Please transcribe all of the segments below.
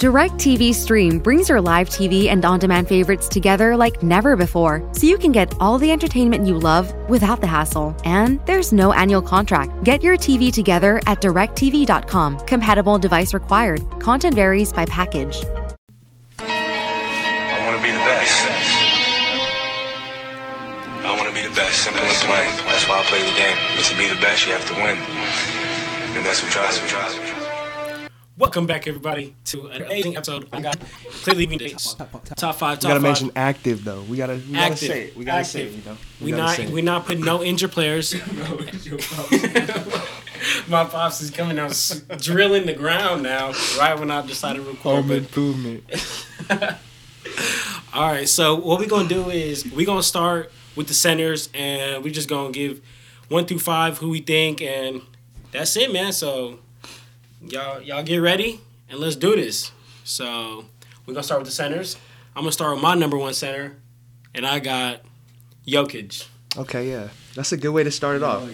DirecTV Stream brings your live TV and on demand favorites together like never before, so you can get all the entertainment you love without the hassle. And there's no annual contract. Get your TV together at directv.com. Compatible device required. Content varies by package. I want to be the best. I want to be the best. Simple. That's why I play the game. But to be the best, you have to win. And that's what drives me. Drives me. Welcome back, everybody, to an amazing episode. I got clearly leaving dates. Top five. Top We gotta five. mention active though. We gotta, we gotta Active. say it. We gotta say it. Active. You know. we gotta not say it. we not putting no injured players. My pops is coming out drilling the ground now. Right when I decided to record. home improvement. all right, so what we gonna do is we gonna start with the centers, and we just gonna give one through five who we think, and that's it, man. So y'all y'all get ready and let's do this. So we're gonna start with the centers. I'm gonna start with my number one center, and I got Jokic. Okay, yeah, that's a good way to start it off.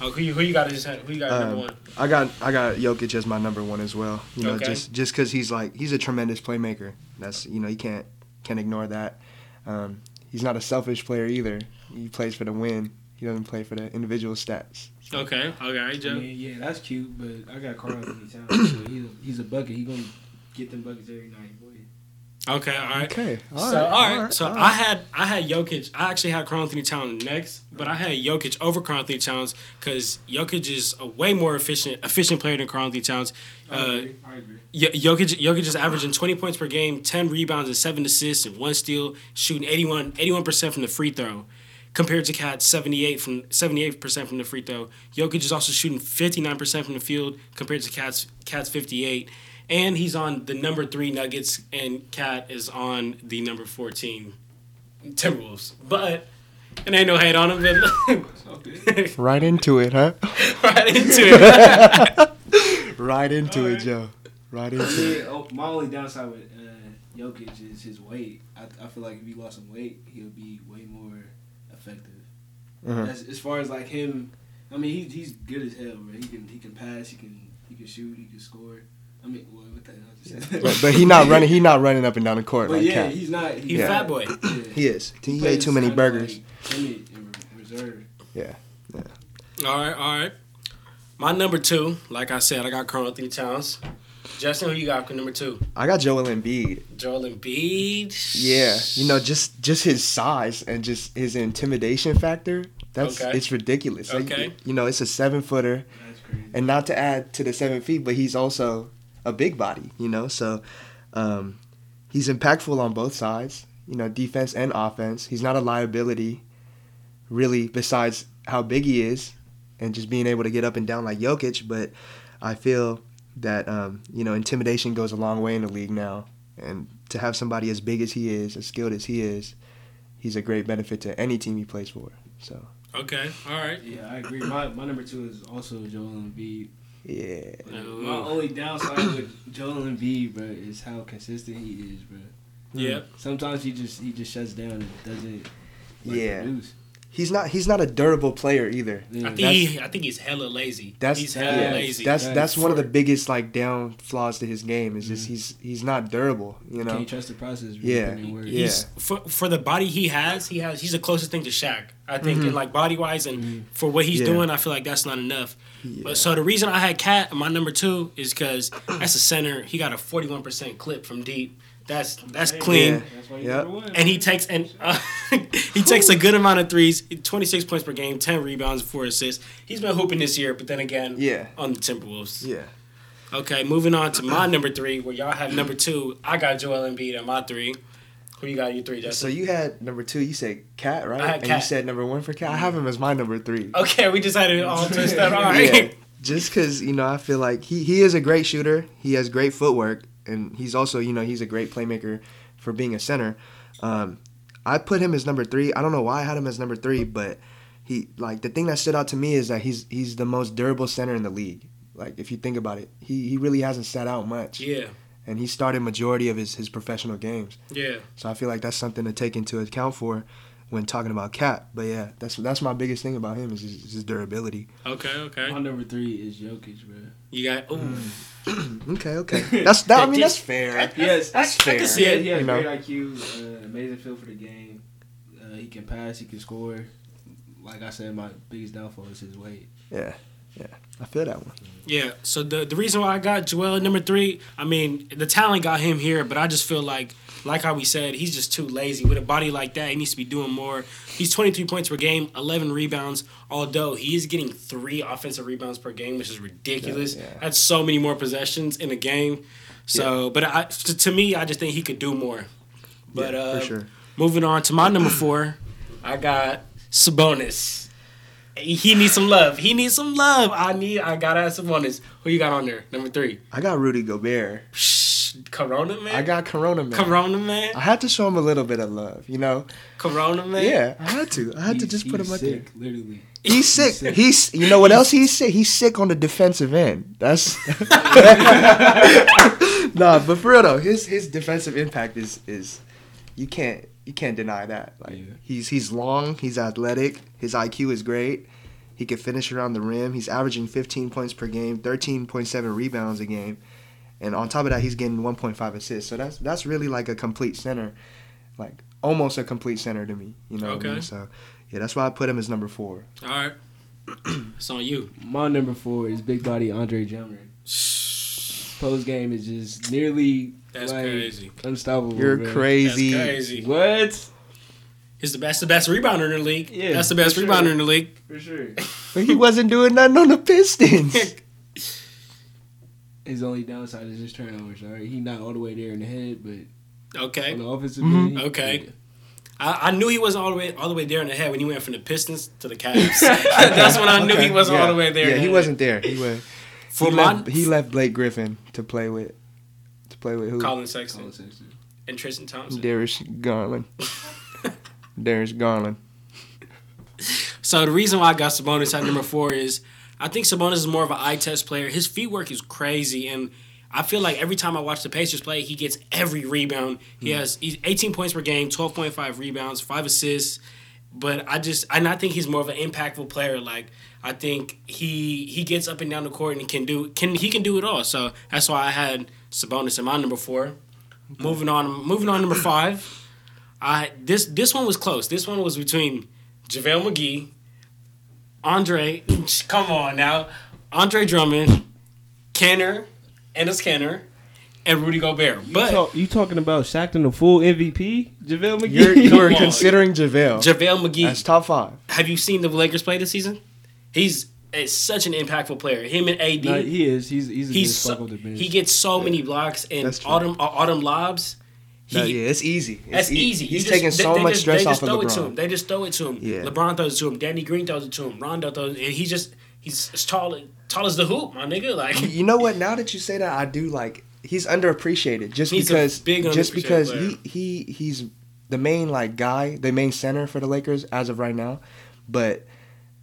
Oh, who you who you got as who you got as number Um, one? I got I got Jokic as my number one as well. You know, Okay. just just because he's like he's a tremendous playmaker. That's you know you can't can't ignore that. Um, he's not a selfish player either. He plays for the win. He doesn't play for the individual stats. Okay, okay, I mean, yeah, that's cute, but I got Karl-Anthony Towns. so he's, a, he's a bucket. He gonna get them buckets every night. Boy. Okay, all right. Okay, all so right, all right, so I had I had Jokic. I actually had Karl-Anthony Towns next, but I had Jokic over Karl-Anthony Towns because Jokic is a way more efficient efficient player than Karl-Anthony Towns. I Uh, agree. I agree. Yo- Jokic, Jokic is averaging 20 points per game, 10 rebounds and 7 assists and 1 steal, shooting 81 81% from the free throw. Compared to Cat's 78 from 78% from the free throw. Jokic is also shooting 59% from the field compared to Cat's Cat's 58. And he's on the number 3 Nuggets and Cat is on the number 14 Timberwolves. But and ain't no hate on him, but right into it, huh? right into it. right into it, Joe. Right into it. Oh, my only downside with uh, Jokic is his weight. I, I feel like if he lost some weight, he'll be way more effective. Uh-huh. As, as far as like him, I mean, he, he's good as hell, bro. He can he can pass, he can he can shoot, he can score. I mean, well, what the hell just said. But, but he not running. He not running up and down the court But like yeah, Cat. he's not. He's Yeah. fat boy. yeah. He is. He, plays ate too many burgers. Like timid and re- Yeah. All right, all right. My number two, like I said, I got Karl-Anthony Towns. Justin, who you got for number two? I got Joel Embiid. Joel Embiid. Yeah, you know, just just his size and just his intimidation factor. That's Okay. it's ridiculous. Like, Okay. you know, it's a seven footer, That's crazy. and not to add to the seven feet, but he's also a big body. You know, so um, he's impactful on both sides. You know, defense and offense. He's not a liability, really. Besides how big he is, and just being able to get up and down like Jokic. But I feel that um, you know intimidation goes a long way in the league now, and to have somebody as big as he is, as skilled as he is, he's a great benefit to any team he plays for. So Okay, all right. Yeah, I agree. My my number two is also Joel Embiid. yeah, My only downside with Joel Embiid, bro, is how consistent he is, bro. Yeah. Sometimes he just he just shuts down and doesn't. Like, Yeah. Produce. He's not he's not a durable player either. Yeah. I think he, I think he's hella lazy. That's he's hella yeah, lazy. That's That's that's one of the biggest like down flaws to his game is just mm. he's he's not durable. You know. Can't trust the process. Yeah. Really yeah. Yeah. He's for for the body he has. He has. He's the closest thing to Shaq. I think, Mhm. in like body wise, and mm. for what he's Yeah. doing, I feel like that's not enough. Yeah. But so the reason I had Cat my number two is because that's a center. He got a forty one percent clip from deep. That's that's clean. Yeah. That's why Yep. number and he takes and uh, he takes a good amount of threes. Twenty six points per game, ten rebounds, four assists. He's been hooping this year, but then again, Yeah. on the Timberwolves. Yeah. Okay, moving on to my number three, where y'all have number two. I got Joel Embiid at my three. Who you got? You three, Justin? So you had number two. You said Cat, right? I had and you said number one for Cat. I have him as my number three. okay, we decided to all twist up. All right. Yeah. Just because you know, I feel like he he is a great shooter. He has great footwork, and he's also you know he's a great playmaker for being a center. Um, I put him as number three. I don't know why I had him as number three, but he like the thing that stood out to me is that he's he's the most durable center in the league. Like if you think about it, he he really hasn't sat out much, Yeah, and he started majority of his his professional games. yeah. So I feel like that's something to take into account for. When talking about Cap. But yeah, that's that's my biggest thing about him is his, his durability. Okay, okay. My number three is Jokic, bro. You got. Ooh. Okay, okay. That's that. I mean, that's fair. Yes, That's I can fair. see He, it. he has You know. great IQ, uh, amazing feel for the game. Uh, he can pass, he can score. Like I said, my biggest downfall is his weight. Yeah, yeah. I feel that one. Yeah. So the the reason why I got Joel at number three, I mean, the talent got him here, but I just feel like, like how we said, he's just too lazy. With a body like that, he needs to be doing more. He's 23 points per game, 11 rebounds. Although he is getting three offensive rebounds per game, which is ridiculous. Yeah, yeah. That's so many more possessions in a game. So, but I, to, to me, I just think he could do more. But Yeah, uh, for sure. moving on to my number four, I got Sabonis. He needs some love. He needs some love. I need. I gotta have Sabonis. Who you got on there? Number three. I got Rudy Gobert. Shh, Corona man. I got Corona man. Corona man. I had to show him a little bit of love, you know. Corona man. Yeah, I had to. I had to just put he's him up sick, there. Literally. He's sick. He's you know what else he's sick? He's sick on the defensive end. That's nah, but for real though, his his defensive impact is is you can't you can't deny that. Like Yeah. he's he's long, he's athletic, his IQ is great. He can finish around the rim. He's averaging 15 points per game, 13.7 rebounds a game, and on top of that, he's getting 1.5 assists. So that's that's really like a complete center, like almost a complete center to me. You know. What I mean? So yeah, that's why I put him as number four. All right. it's on you. My number four is big body Andre Drummond. Post game is just nearly That's like, crazy. unstoppable. You're bro. crazy. That's crazy. What? He's the best, the best rebounder in the league. Yeah, that's the best sure. rebounder in the league. For sure. But he wasn't doing nothing on the Pistons. His only downside is his turnovers. All right, he not all the way there in the head, but Okay. on the offensive Mhm. end, Okay. I, I knew he wasn't all the way all the way there in the head when he went from the Pistons to the Cavs. That's when I knew he wasn't all the way there. Yeah, he the wasn't there. He went. For he, my left, he left Blake Griffin to play with. To play with who? Collin Sexton Collin Sexton. and Tristan Thompson. Darius Garland. Darius Garland. So the reason why I got Sabonis at number four is I think Sabonis is more of an eye test player. His feet work is crazy, and I feel like every time I watch the Pacers play, he gets every rebound. He hmm. has he's 18 points per game, 12.5 rebounds, five assists. But I just and I think he's more of an impactful player. Like I think he he gets up and down the court and can do can he can do it all. So that's why I had Sabonis in my number four. Moving on, moving on number five. I this this one was close. This one was between JaVale McGee, Andre, come on now, Andre Drummond, Kanter, Enes Kanter, and Rudy Gobert. You, But talk, you talking about Shaqtin' a Fool MVP, JaVale McGee? You're, you're Come on. considering JaVale. JaVale McGee, That's top five. have you seen the Lakers play this season? He's is such an impactful player. Him and AD, No, he is. He's he's a he's good so, spark the bench. he gets so many blocks and autumn uh, autumn lobs. He, No, yeah, it's easy. It's That's e- easy. He's You taking so they- they much just- stress they off just of throw It to him. LeBron. They just throw it to him. Yeah. LeBron throws it to him. Danny Green throws it to him. Rondo throws it. And he just he's as tall tall as the hoop, my nigga. Like You know what? Now that you say that, I do like. He's underappreciated just He's a because. big just because player. he he he's the main like guy, the main center for the Lakers as of right now, but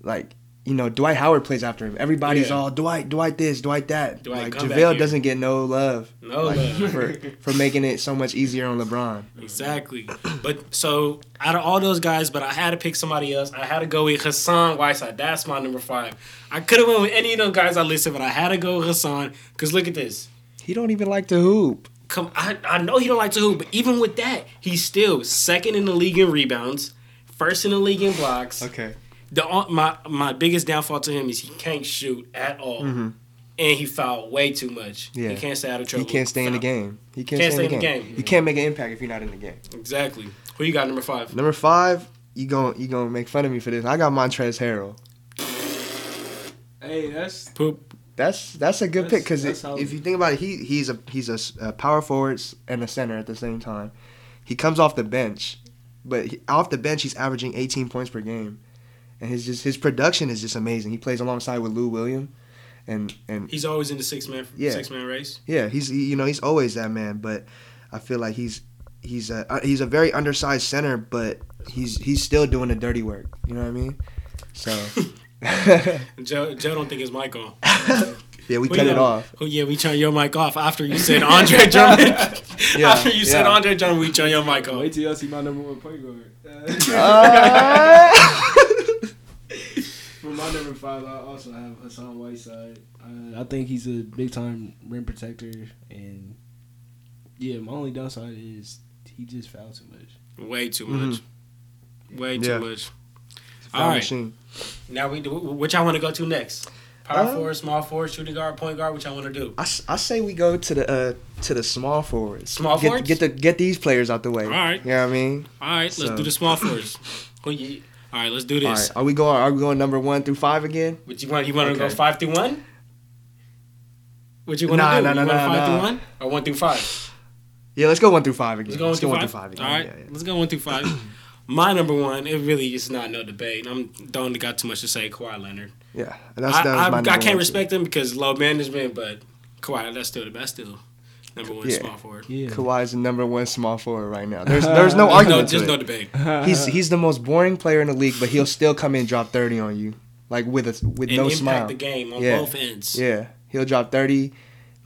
like. You know, Dwight Howard plays after him. Everybody's Yeah. all Dwight, Dwight this, Dwight that. Dwight, like JaVale doesn't get no love. No like, love. for for making it so much easier on LeBron. Exactly. But so out of all those guys, but I had to pick somebody else. I had to go with Hassan Whiteside. That's my number five. I could have went with any of those guys I listed, but I had to go with Hassan. Cause look at this. He don't even like to hoop. Come, I, I know he don't like to hoop, but even with that, he's still second in the league in rebounds, first in the league in blocks. Okay. The my my biggest downfall to him is he can't shoot at all, and he fouled way too much. Mm-hmm. Yeah. he can't stay out of trouble. He can't stay in the game. He can't, Can't stay, in the game. You can't make an impact if you're not in the game. Exactly. Who you got number five? Number five, you gon' you gonna make fun of me for this. I got Montrezl Harrell. hey, that's Poop. That's that's a good That's- pick because if you think about it, he he's a he's a power forward and a center at the same time. He comes off the bench, but he, off the bench he's averaging 18 points per game, and his just his production is just amazing. He plays alongside with Lou William, and and He's always in the six man Yeah. six man race. yeah, he's he- you know he's always that man. But I feel like he's he's a uh, he's a very undersized center, but he's he's still doing the dirty work. You know what I mean? So Joe Joe don't think his mic on. yeah, we Who cut you it off. Oh yeah, we turn your mic off after you said Andre Drummond. Yeah, After you said. Andre John, we turn your mic off. Wait till y'all see my number one point guard. Uh, For my number five, I also have Hassan Whiteside. Uh, I think he's a big time rim protector, and yeah, my only downside is he just fouled too much. Way too Mhm. much. Way too Yeah. much. All right. machine. Now we do. Which I want to go to next? Power Uh, forward, small forward, shooting guard, point guard. Which I want to do. I, I say we go to the uh, to the small forwards. Small get, forwards? Get the get these players out the way. All right. You know what I mean? All right, let's do the small forwards. Who you- All right, let's do this. right. Are we going? Are we going number one through five again? What you want? You want to go five through one? What you want to Nah, do? nah, you nah, want nah, five nah. through one or one through five? Yeah, let's go one through five again. Let's go one, through, one five? through five again. All right, Yeah, yeah. let's go one through five. My number one, it really is not no debate. I'm don't got too much to say. Kawhi Leonard. Yeah, that's I, that was I, my I can't respect him because low management, but Kawhi, that's still the best. Still number one Yeah. small forward. Yeah, too. Kawhi's the number one small forward right now. There's there's no argument There's to no debate. He's he's the most boring player in the league, but he'll still come in and drop thirty on you, like with a with And no impact smile. the game on Yeah. both ends. Yeah, he'll drop thirty,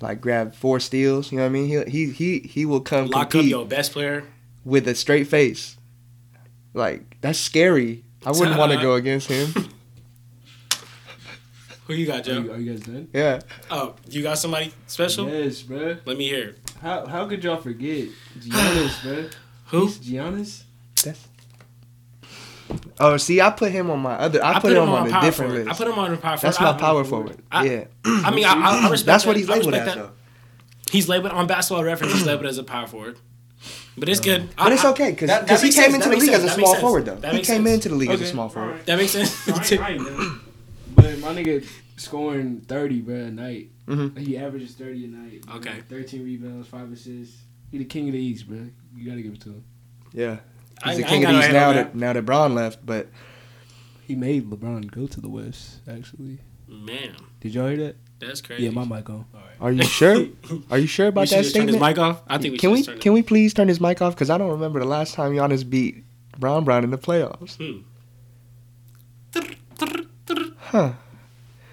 like grab four steals. You know what I mean? He he he he will come Lock up your best player. with a straight face. Like that's scary. I wouldn't want to go against him. Who you got, Are Joe? you, are you guys done? Yeah. Oh, you got somebody special? Yes, bro. Let me hear. it. How how could y'all forget Giannis, bro? Who? He's Giannis. That's. Oh, see, I put him on my other. I, put, him, on, a different forward. list. I put him on a power forward. That's forward. my power forward. I- yeah, I mean, I, I, I respect that's what he's labeled respect as, that. though. He's labeled on Basketball Reference. He's labeled as a power forward, but it's good. But I- it's okay because that- that he came sense. into That the makes league as a small makes forward though. That He came sense. into the league as a small forward. alright. That makes sense. Alright, alright, then. But my nigga scoring thirty, bro, a night. Mhm. He averages thirty a night. bro. Okay. Thirteen rebounds, five assists. He the king of the East, bro. You gotta give it to him. Yeah, he's ain't- the king of the East now that now that Bron left. But He made LeBron go to the West. Actually, Man, did y'all hear that? that's crazy. Yeah, my mic on. are you sure? Are you sure about should that just turn his statement? mic off. I think we can we just turn can we please turn his mic off? Because I don't remember the last time Giannis beat Brown Brown in the playoffs. it. Huh?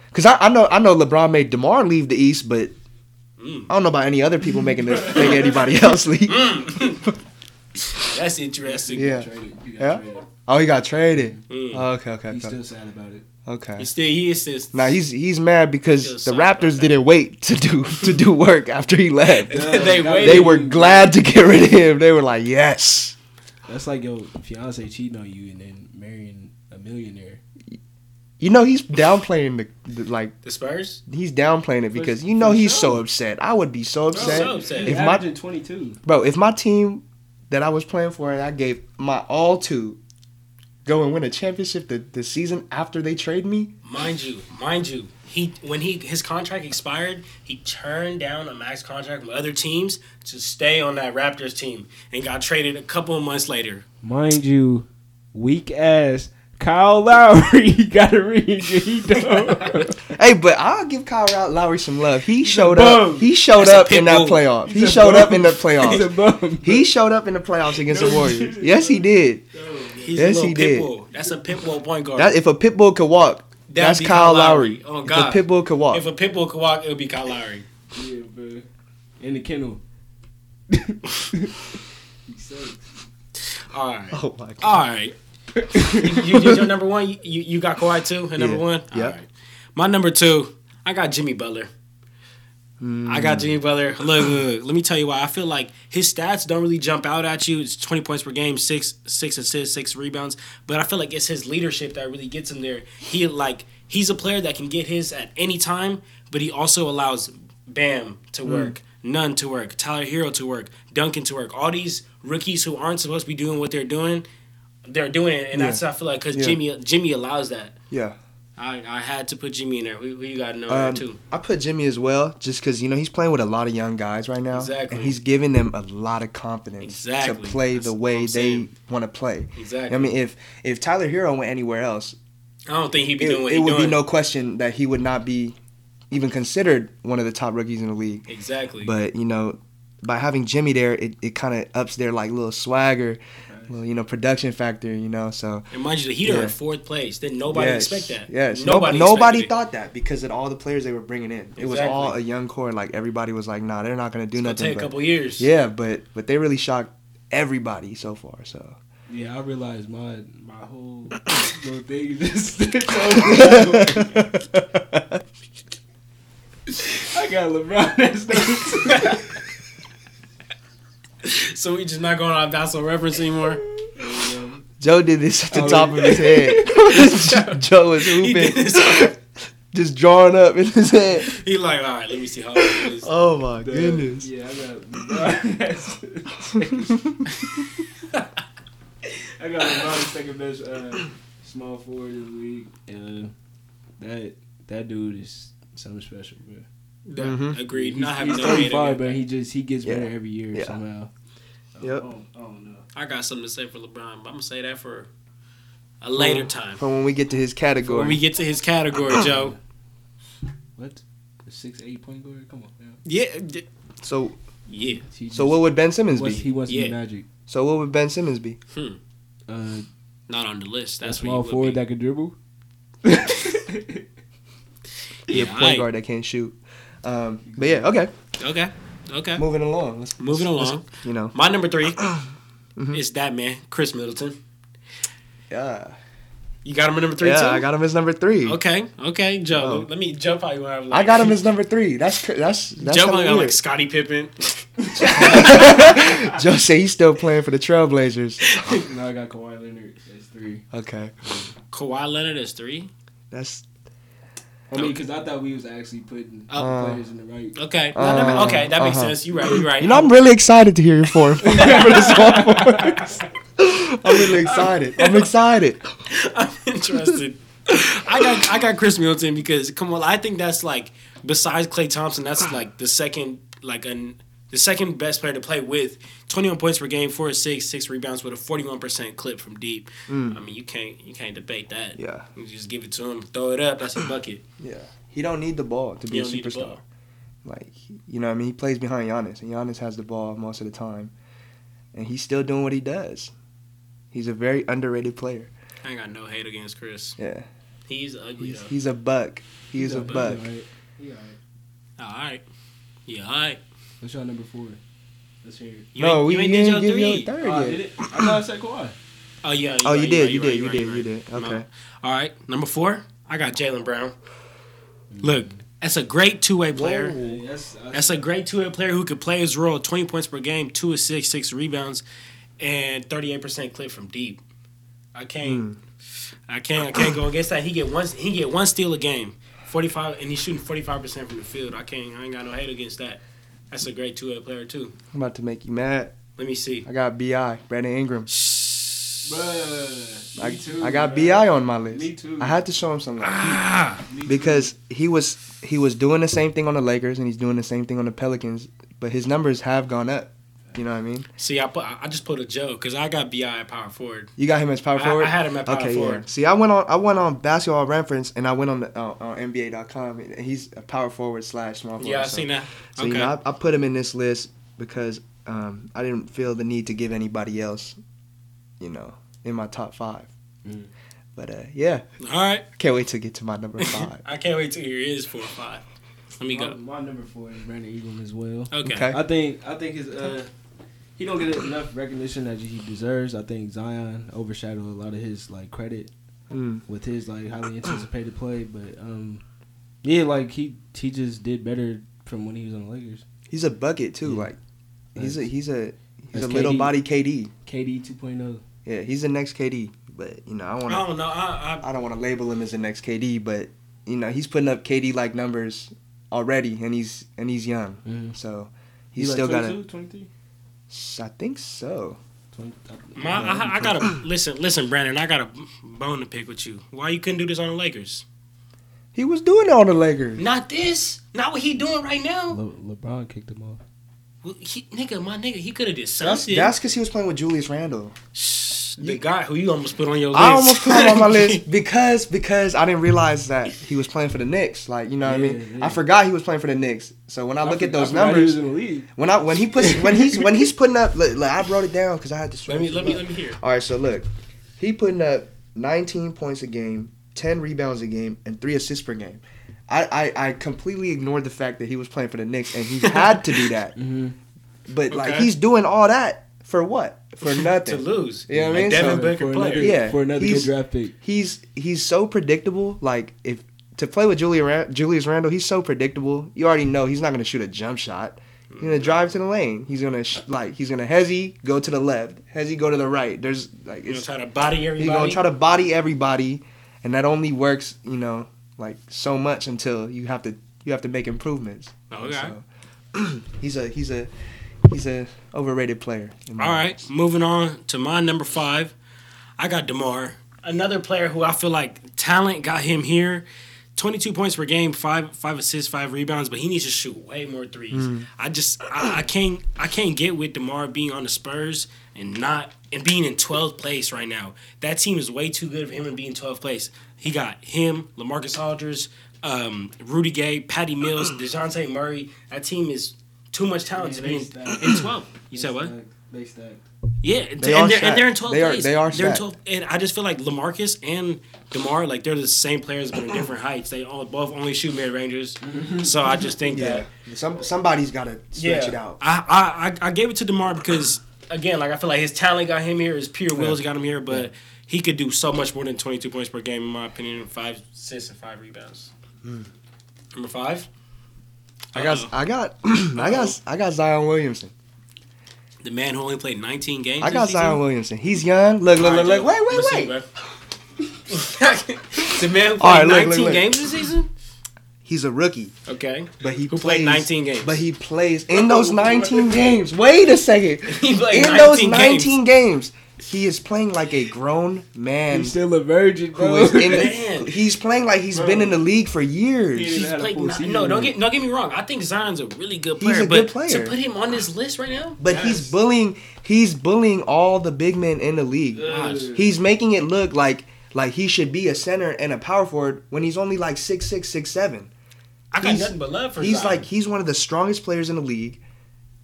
Because I, I know I know LeBron made DeMar leave the East, but Mm. I don't know about any other people making the, making anybody else leave. That's interesting. Yeah. Traded. Yeah? traded. Oh, he got traded. Mm. okay, okay, He's okay. still sad about it. okay. He still he is still. Now he's he's mad because Still the Raptors didn't wait to do to do work after he left. they Yeah. waited. They were glad to get rid of him. They were like, yes. That's like your fiance cheating on you and then marrying a millionaire. You know he's downplaying the, the like the Spurs. he's downplaying it because For- you know he's sure. so upset. I would be so upset. so upset. If my twenty two. bro, if my team that I was playing for and I gave my all to go and win a championship the, the season after they trade me, Mind you, mind you, he when he his contract expired, he turned down a max contract from other teams to stay on that Raptors team and got traded a couple of months later. Mind you, weak ass Kyle Lowry got a ring. He don't. Hey, but I'll give Kyle Lowry some love. He showed up. He showed up in that playoff. He showed up in the He's playoffs. He showed up in the playoffs against the Warriors. Yes, he did. He's Yes, a little he pit did. bull. That's a pit bull point guard. That, if a pit bull could walk, that's Kyle Kyle Lowry. Lowry. Oh, If God. a pit bull could walk. if a pit bull could walk, it would be Kyle Lowry. Yeah, bro. In the kennel. All right, oh my god. all right. You, you, you- your number one. You, you got Kawhi too. And number Yeah. one. Yeah. Right. My number two. I got Jimmy Butler. I got Jimmy Butler. Look, look, let me tell you why. I feel like his stats don't really jump out at you. It's 20 points per game, six six assists, six rebounds. But I feel like it's his leadership that really gets him there. He like he's a player that can get his at any time, but he also allows Bam to hmm. work, Nunn to work, Tyler Herro to work, Duncan to work. All these rookies who aren't supposed to be doing what they're doing, they're doing it, and Yeah. that's I feel like because Yeah. Jimmy Jimmy allows that. Yeah. I, I had to put Jimmy in there. We, you got to know Um, too? I put Jimmy as well, just because you know he's playing with a lot of young guys right now, Exactly. and he's giving them a lot of confidence Exactly. to play That's the way they want to play. Exactly. I mean, if if Tyler Herro went anywhere else, I don't think he'd be it, doing it would doing. be no question that he would not be even considered one of the top rookies in the league. Exactly. But you know, by having Jimmy there, it, it kind of ups their like little swagger, little you know production factor. You know, so And mind you, the Heat are in fourth place. Then nobody yes, expect that. Yes, nobody. nobody, nobody expected it. thought that because of all the players they were bringing in. It was all a young core. Like everybody was like, nah, they're not gonna do It's gonna nothing. take a couple years. yeah, but but they really shocked everybody so far. So Yeah, I realized my my whole little thing is I got LeBron as number So we just not going on basketball reference anymore. Joe did this at the Oh, top yeah. of his head. Joe was He hooping, just drawing up in his head. He like, all right, let me see how it is. Oh my The- goodness. Yeah, I got LeBron as I got LeBron second best uh, small forward in the league. And uh, that that dude is something special, bro. That- Mhm. Agreed. He's, Not having he's no 35, but he just he gets better every year Yeah. somehow. Yep. I don't, I. I got something to say for LeBron, but I'm gonna say that for a later time. For when we get to his category. When we get to his category, Joe. What? The six eight point guard? Come on, man. Yeah, d- so yeah. He so what would Ben Simmons wants, be? he wasn't Yeah. Magic. So what would Ben Simmons be? Hmm. Uh, Not on the list. that's That's what small forward be. that can dribble. Yeah, a point guard that can't shoot. Um, but yeah, okay. Okay. Okay. Moving along. Let's, Moving let's- along. You know. My number 3 Mm-hmm. is that man, Khris Middleton. Yeah. You got him at number three Yeah, too. I got him as number three. Okay, okay, Joe. Oh. Let me Joe probably will have I like, got him as number three. That's cr- that's that's Joe kinda probably got like. Scottie Pippen. Joe say he's still playing for the Trailblazers. no, I got Kawhi Leonard as three. Okay, Kawhi Leonard is three. that's I mean, because I thought we was actually putting Uh, players in the right. Okay, Uh, No, that okay, that makes uh-huh. sense. You're right, You're right. you know I'm really excited to hear your form for the small. I'm really excited. I'm excited. I'm interested. I got I got Khris Middleton because come on, I think that's like besides Klay Thompson, that's like the second like an the second best player to play with. 21 points per game, four assists, six rebounds with a 41% clip from deep. I mean, you can't you can't debate that. Mm. Yeah, You just give it to him, throw it up, that's a bucket. yeah. He don't need the ball to be You a don't superstar. Like you know, what I mean, he plays behind Giannis, and Giannis has the ball most of the time, and he's still doing what he does. He's a very underrated player. I ain't got no hate against Khris. Yeah, He's ugly he's though. he's a buck. He's, a a buck. Right. Yeah. Right. All right. Yeah, all right. What's your number four? Let's hear it. You no, we you ain't didn't did your give three. you a third Oh, I yet. did it? I thought I said Kawhi. Oh yeah. Oh, you right, did, you right, did, you right, did, right. you did. No. Okay. All right, number four. I got Jaylen Brown. Mm. Look, that's a great two way player. Hey, that's, that's, That's a great two way player who could play his role. Twenty points per game, two assists, six rebounds, and thirty eight percent clip from deep. I can't. Hmm. I can't. I can't go against that. He get one. He get one steal a game. Forty five, and he's shooting forty five percent from the field. I can't. I ain't got no hate against that. That's a great two way player too. I'm about to make you mad. Let me see. I got Bi, Brandon Ingram. Bruh, I, me too, I got bruh. Bi on my list. Me too. I had to show him something love Ah, Me too. because he was he was doing the same thing on the Lakers and he's doing the same thing on the Pelicans, but his numbers have gone up. You know what I mean? see, I put. I just put a joke because I got Bi at power forward. You got him as power I- forward. I had him at power okay, forward. Yeah. See, I went on I went on Basketball Reference and I went on the uh, on NBA.com and he's a power forward slash small forward. Yeah, I so, seen that. So okay. you know, I, I put him in this list because um, I didn't feel the need to give anybody else, you know, in my top five. Mm. But uh, yeah, All right. can't wait to get to my number five. I can't wait to hear his four or five. Let me My, go. my number four is Brandon Ingram as well. Okay. Okay. I think I think his uh he don't get enough recognition that he deserves. I think Zion overshadowed a lot of his like credit Mm. with his like highly anticipated play, but um yeah, like he he just did better from when he was on the Lakers. He's a bucket too. Yeah. Like he's a he's a he's That's a little body KD. KD 2.0. Yeah, he's the next KD. But you know, I I want to don't know. I, I, I don't want to label him as the next KD, but you know, he's putting up KD like numbers already, and he's and he's young, Mhm. so he's He still like got 22, to. 23? I think so. my, I, I gotta listen. Listen, Brandon. I got a bone to pick with you. Why you couldn't do this on the Lakers? He was doing it on the Lakers. Not this. Not what he doing right now. Le- LeBron kicked him off. Well, he, nigga, my nigga, he could have did That's something. that's because he was playing with Julius Randle. Shh. The guy who you almost put on your list. I almost put him on my list because because I didn't realize that he was playing for the Knicks. Like you know what I mean? yeah. I forgot he was playing for the Knicks. So when I, look for- at those numbers, was in the league. when I when he puts when he's when he's putting up, like, like, I wrote it down because I had to. let me let me let me hear. All right, so look, he putting up 19 points a game, 10 rebounds a game, and three assists per game. I, I, I completely ignored the fact that he was playing for the Knicks and he had to do that. Mm-hmm. But like he's doing all that for what? For nothing To lose. You know what I mean? Devin So- Booker for player. another, Yeah, for another he's- good draft pick. he's he's so predictable. Like if to play with Julia Ran- Julius Randle, he's so predictable. You already know he's not going to shoot a jump shot. He's gonna drive to the lane. He's gonna sh- like he's gonna hezzy go to the left, hezzy go to the right. There's like You know, it's try to body everybody. He's gonna try to body everybody, and that only works, you know, like so much until you have to you have to make improvements. Okay. So, he's a he's a he's a overrated player. All eyes. right, moving on to my number five. I got DeMar, another player who I feel like talent got him here. Twenty-two points per game, five five assists, five rebounds, but he needs to shoot way more threes. I just I, I can't I can't get with DeMar being on the Spurs and not and being in twelfth place right now. That team is way too good for him and being in twelfth place. He got him, LaMarcus Aldridge, um, Rudy Gay, Patty Mills, Dejounte Murray. That team is too much talent to be in, in twelve. You said what? They stack. Yeah, They and, they're, and they're in 12th They are- they are They're in stacked. 12th, and I just feel like LaMarcus and DeMar, like they're the same players but in different heights. They all both only shoot mid rangers, mm-hmm. so I just think Yeah, that some somebody's got to stretch it out. I, I I I gave it to DeMar because again, like I feel like his talent got him here, his pure wills got him here, but he could do so much more than 22 points per game in my opinion, five assists and five rebounds. Hmm. Number five, I got I got I got I got Zion Williamson. the man who only played 19 games. I got Zion season. Williamson. He's young. Look look look look. Wait wait wait. the man who played right, look, 19 look, look. games this season. He's a rookie. Okay. But he Who plays, played 19 games. But he plays in oh. those 19 games. Wait a second. In those 19 19 games. He is playing like a grown man He's still a virgin, who bro. is in Man. the, He's playing like he's been in the league for years. He's didn't have a played, full no, don't get don't get me wrong. I think Zion's a really good player. He's player, a but good player. to put him on this list right now, But he's bullying. He's bullying all the big men in the league. Watch. He's making it look like like he should be a center and a power forward when he's only like six six six seven. I got he's- nothing but love for He's Zion. like he's one of the strongest players in the league,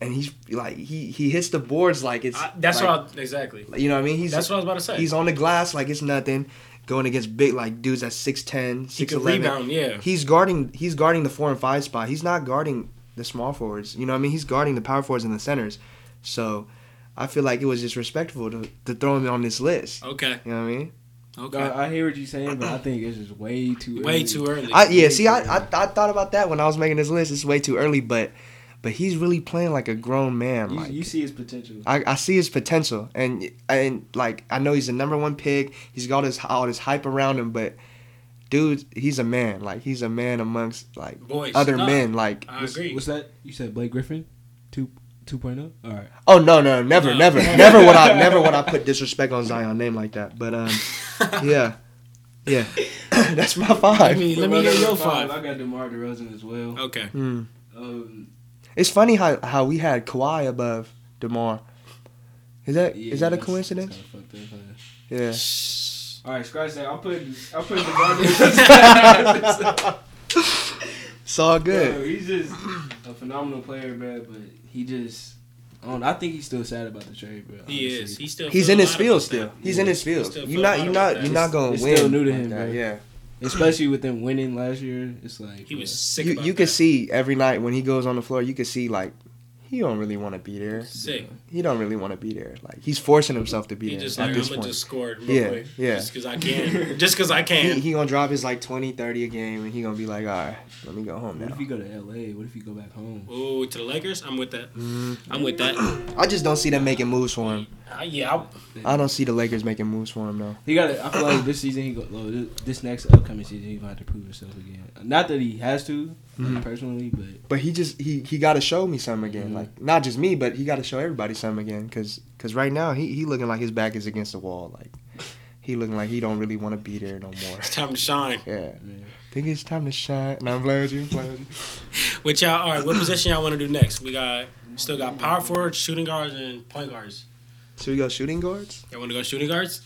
and he's like he he hits the boards like it's I, that's like, what I, exactly. you know what I mean. He's That's what I was about to say. he's on the glass like it's nothing, going against big like dudes at 6'10", he 6'11". could rebound, yeah. He's guarding he's guarding the four and five spot. He's not guarding the small forwards. You know what I mean? He's guarding the power forwards and the centers. So I feel like it was disrespectful to, to throw him on this list. Okay, You know what I mean? okay. I, I hear what you're saying, but I think it's just way too Way early. too early. I yeah, see I, I I thought about that when I was making this list. It's way too early, but but he's really playing like a grown man. You, Like you see his potential. I, I see his potential, and and like I know he's the number one pick. He's got his all this hype around him, but dude, he's a man. Like he's a man amongst like Boys, other no, men. Like I agree. What's that? You said Blake Griffin, two two oh? All right. oh no no never No. never never would I never would I put disrespect on Zion name like that. But um yeah yeah that's my let five. me let me My hear number your five. I got DeMar DeRozan as well. Okay. Mm. Um, It's funny how how we had Kawhi above DeMar. Is that is yeah, that a coincidence? kinda up. Yeah. All right, scratch that. I'm putting I'm putting DeMar DeRozan. It's all Bro, good. he's just a phenomenal player, man. But he just, I, don't, I think he's still sad about the trade, bro. He honestly. is. He's still. He's in his field still. that. He's in his field. still You're not you're not you're not gonna It's win. still new to like him, that, bro. Yeah. Especially with them winning last year. It's like He was bro. sick. You about you that. can see every night when he goes on the floor, you can see like he don't really want to be there. sick. He don't really want to be there. Like he's forcing himself to be He there just at like I'm this gonna point. just score it real Yeah, quick. yeah. Just because I can. just because I He, can. he gonna drop his like 20, 30 a game, and he gonna be like, all right, let me go home now. What if you go to LA? What if you go back home? Ooh, to the Lakers, I'm with that. Mm, I'm with that. I just don't see them making moves for him. Uh, yeah, I, I don't see the Lakers making moves for him though. He got. I feel like this season he go. Well, this, this next upcoming season he gonna have to prove himself again. Not that he has to, like, Mhm. personally, but But he just he he got to show me something again. Mhm. Like not just me, but he got to show everybody something again. Cause cause right now he he looking like his back is against the wall. Like he looking like he don't really want to be there no more. it's time to shine. Yeah. man. Think it's time to shine. And I'm playing with you. I'm playing with you. Which y'all, all right, what position y'all want to do next? We got, still got power forwards, shooting guards, and point guards. Should we go shooting guards? You want to go shooting guards?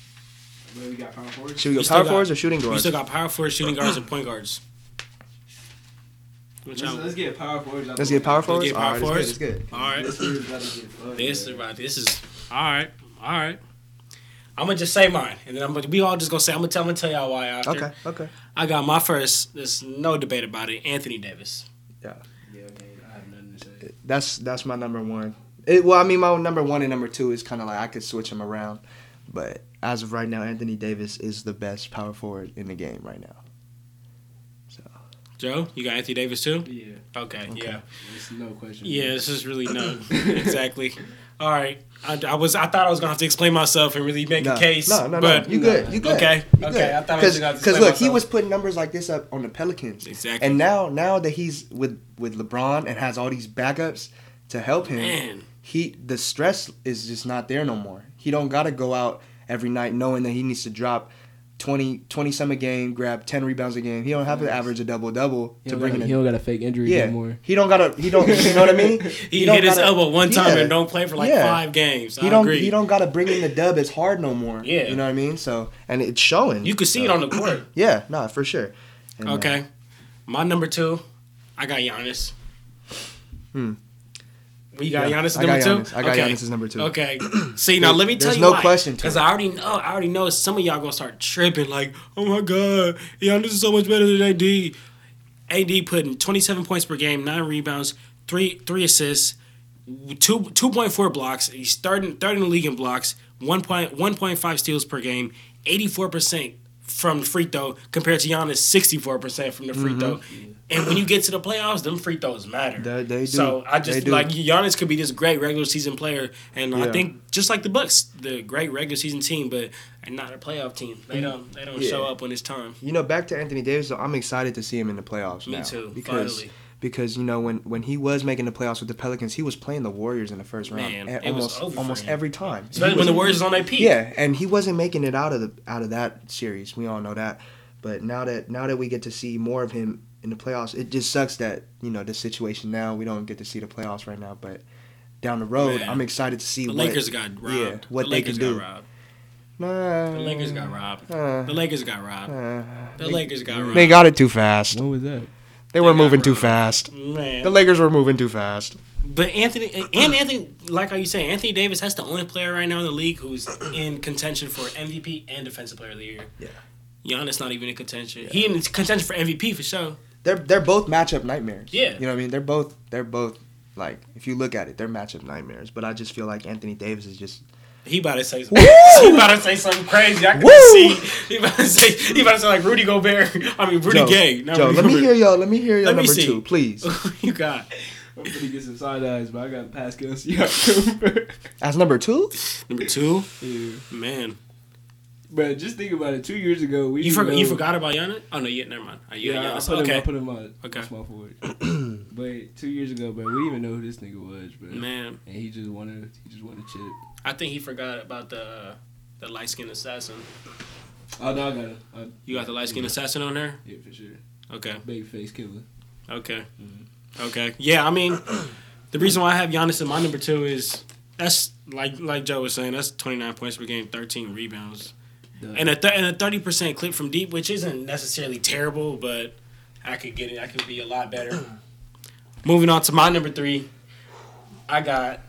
Where we got power forwards? Should we go We still power got- forwards or shooting guards? We still got power forwards, shooting guards, and point guards. Let's, let's get power forwards. Let's get power way. forwards. get power All right, forwards. It's good. All right. This is about get. This is right. This is all right. All right. I'm gonna just say mine, and then I'm gonna, we all just gonna say I'm gonna tell, I'm gonna tell y'all why after. Okay. Okay. I got my first. There's no debate about it. Anthony Davis. Yeah, okay. I have nothing to say. That's that's my number one. It, well, I mean, my number one and number two is kind of like I could switch them around, but as of right now, Anthony Davis is the best power forward in the game right now. So Joe, you got Anthony Davis too. Yeah, Okay. Yeah. there's no question. Yeah. This is really no exactly. All right. I, I was. I thought I was gonna have to explain myself and really make no, a case. no, no, but no, you good, you good. Okay, You okay, good. I thought I was gonna because explain look, he was putting numbers like this up on the Pelicans, Exactly. and now now that he's with with LeBron and has all these backups to help him, Man. He the stress is just not there no more. He don't got to go out every night knowing that he needs to drop 20, 20 some a game, grab ten rebounds a game. He don't have to average a double double He to don't, bring got, in. he don't got a fake injury yeah, anymore. he don't gotta. He don't. You know what I mean? He, don't hit his gotta- elbow one time yeah. and don't play for like Yeah. five games. He don't. agree. He don't gotta bring in the dub as hard no more. Yeah. You know what I mean? So and it's showing. You could see it on the court. Yeah. No, for sure. And, uh, Okay. My number two, I got Giannis. Hmm. We got Yeah, Giannis I number got two. I got okay. Giannis number two. Okay. See now, let me tell There's you no why. question because. I already know. I already know some of y'all gonna start tripping like, oh my god, Giannis is so much better than AD. AD putting 27 points per game, nine rebounds, three three assists, two 2.4 blocks. He's third in, third in the league in blocks. 1. 1.5 steals per game. 84 percent from the free throw compared to Giannis 64 percent from the free throw. And when you get to the playoffs, them free throws matter. Mm-hmm. They- they do. So I just like Giannis could be this great regular season player, and I think just like the Bucks, the great regular season team, but not a playoff team. They don't they don't Mm-hmm. Yeah. show up when it's time. You know, back to Anthony Davis, though, I'm excited to see him in the playoffs Me now. too, Because finally. Because you know when when he was making the playoffs with the Pelicans, he was playing the Warriors in the first round, Man, and it was almost over almost every time. Especially when the Warriors is on their peak. Yeah, and he wasn't making it out of the out of that series. We all know that. But now that now that we get to see more of him in the playoffs, it just sucks that you know the situation now we don't get to see the playoffs right now. But down the road, Man. I'm excited to see The what, Lakers got robbed. Yeah, what the they Lakers can do. got robbed. Nah, The Lakers got robbed. uh, The Lakers got robbed. uh, The Lakers got robbed. they got it too fast. When was that? They were got moving too fast. Man. The Lakers were moving too fast. But Anthony and Anthony, like how you say, Anthony Davis, that's the only player right now in the league who's in contention for MVP and Defensive Player of the Year. Yeah. Giannis not even in contention. He in contention for MVP for sure. They're they're both matchup nightmares. Yeah. You know what I mean? They're both they're both like if you look at it, they're matchup nightmares. But I just feel like Anthony Davis is just He about to say something. he about to say something crazy. I can Woo! see. He about to say. He about to say like Rudy Gobert. I mean Rudy Joe, Gay. not Joe, Rudy let me Gobert. hear y'all. Let me hear your Let number see. two, please. you got I'm gonna get some side eyes, but I got Pascal Siakam. As number two, number two. yeah. Man, But just think about it. Two years ago, we you didn't forgot. You forgot about Giannis. Oh no, yeah, never mind. Uh, oh, you Yeah, I Giannis. put him. I put him on Okay. small forward. but two years ago, but we didn't even know who this nigga was, bro. Man, And he just wanted. He just wanted chip. I think he forgot about the uh, the light skinned assassin. Oh no, I got him. I, You got the light skinned assassin on there. yeah, for sure. Okay. Babyface killer. Okay. Okay. Yeah, I mean, the reason why I have Giannis in my number two is that's like like Joe was saying. That's twenty nine points per game, thirteen rebounds, Duh. and a th- and a thirty percent clip from deep, which isn't necessarily terrible, but I could get it. I could be a lot better. Moving on to my number three, I got.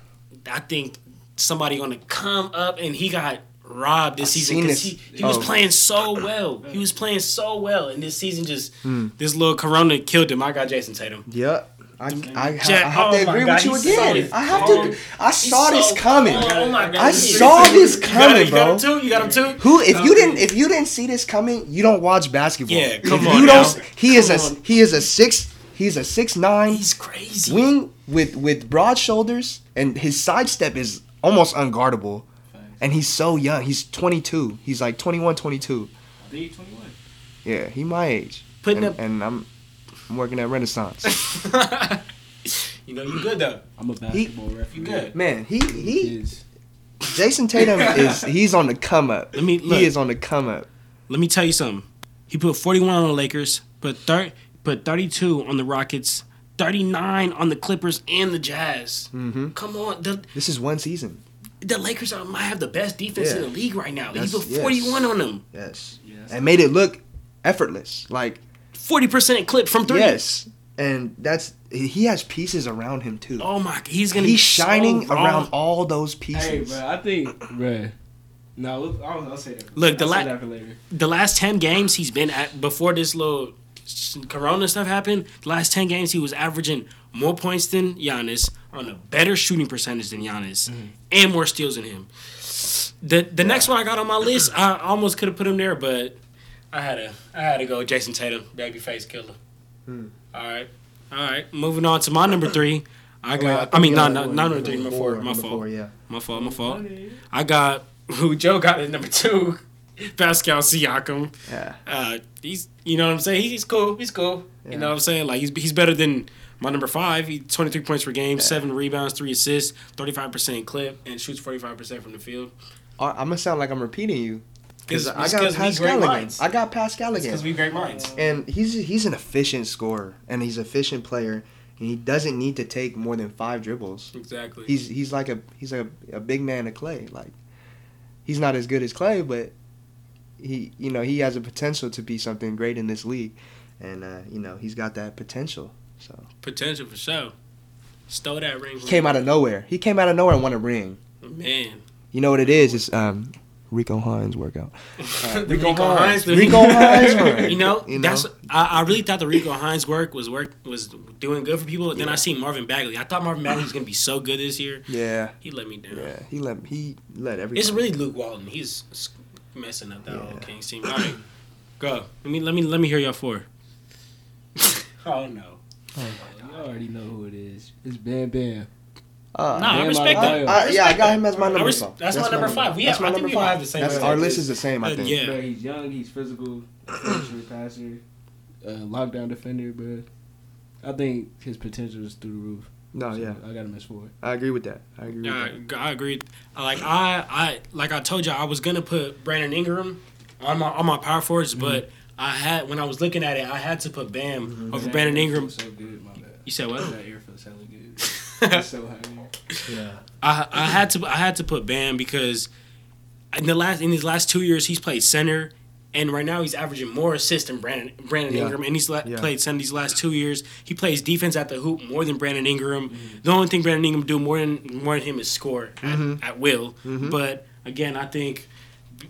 I think somebody gonna come up, and he got robbed this I've season because this. he, he was Oh. playing so well. He was playing so well, and this season just Hmm. this little Corona killed him. I got Jayson Tatum. Yep. I, I, ha- Jack- I have to oh my agree God, with you again. so I have cold. to. I saw He's this so coming. Oh my God. I He's- saw this coming, it, you got him too. You got him too. Who? If you didn't, if you didn't see this coming, you don't watch basketball. Yeah, come If on You don't. He is a. on. He is a six. He's a six nine He's crazy. wing with with broad shoulders, and his sidestep is almost unguardable. And he's so young. He's 22. He's like 21, 22. I think he's 21. Yeah, he my age. Putting and, up- and I'm, I'm working at Renaissance. you know you good though. I'm a basketball referee. You good. Man, he he Kids. Jayson Tatum is he's on the come up. Let me- look. he is on the come up. Let me tell you something. He put 41 on the Lakers, put thir- put 32 on the Rockets, 39 on the Clippers and the Jazz. hmm Come on, the, This is one season. the Lakers are, might have the best defense in the league right now. They That's- put 41 on them. Yes. Yes. And made it look effortless. Like 40% clip from three. yes. And that's he has pieces around him too. Oh my, he's gonna He's be so shining raw. around all those pieces. Hey, bro, I think, bro. No, I'll, I'll say that. Look, the I'll la- say that for later. the last 10 games he's been at before this little s- corona stuff happened the last 10 games he was averaging more points than Giannis on a better shooting percentage than Giannis Mm-hmm. and more steals than him. The the next one I got on my list I almost could have put him there but I had to I had to go Jayson Tatum babyface killer. Hmm. all right all right moving on to my number three. I Oh, got I, mean not not number three number four my fault. four, yeah. my fault my fault. I got who Joe got at number two Pascal Siakam Yeah. uh, he's you know what I'm saying. He's, cool. He's cool. Yeah. You know what I'm saying. Like he's he's better than my number five. He 23 points per game, seven rebounds, three assists, 35 percent clip, and shoots 45 percent from the field. I- I'm gonna sound like I'm repeating you because I it's got Pascal again. I got Pascal again. Because we great minds. and he's he's an efficient scorer and he's an efficient player, and he doesn't need to take more than five dribbles. Exactly. He's he's like a he's like a, a big man of Klay. Like he's not as good as Klay, but he you know he has a potential to be something great in this league, and uh, you know he's got that potential. So potential for sure. Stole that ring. he came out of nowhere. He came out of nowhere and won a ring. man. You know what it is? It's um, Rico Hines workout. The Rico Hines. the- Rico Hines work. You know, You know? that's I, I really thought the Rico Hines work was work was doing good for people. Then I seen Marvin Bagley. I thought Marvin Bagley was gonna be so good this year. Yeah, He let me down. yeah. He let he let everybody. It's really Luke Walton. He's s- messing up that Yeah. whole Kings team. All right, go. Let me let me let me hear y'all four. oh no. You already know who it is. It's Bam Bam. Uh, Nah, I respect Adebayo. that. I, yeah, I got him as my number res- five. that's my my number five. We that's have- my I think number we five. have the same That's, our list is the same, I Uh, think. yeah. Bro, he's young. He's physical. Finisher, passer. Uh, lockdown defender, but I think his potential is through the roof. No, So yeah, I got him as four. I agree with that. I agree with Yeah, that. I, I agree. Like I, I like I told you, I was gonna put Brandon Ingram on my on my power forwards, mm-hmm. but I had when I was looking at it, I had to put Bam mm-hmm. over That Brandon Ingram. So good, my bad. You said what? That air feels hella good. It's so heavy. Yeah. I I had to I had to put Bam because in the last in his last two years he's played center, and right now he's averaging more assists than Brandon Brandon Yeah. Ingram, and he's la- Yeah. played center these last two years. He plays defense at the hoop more than Brandon Ingram. The only thing Brandon Ingram do more than more than him is score at, at will. But again, I think.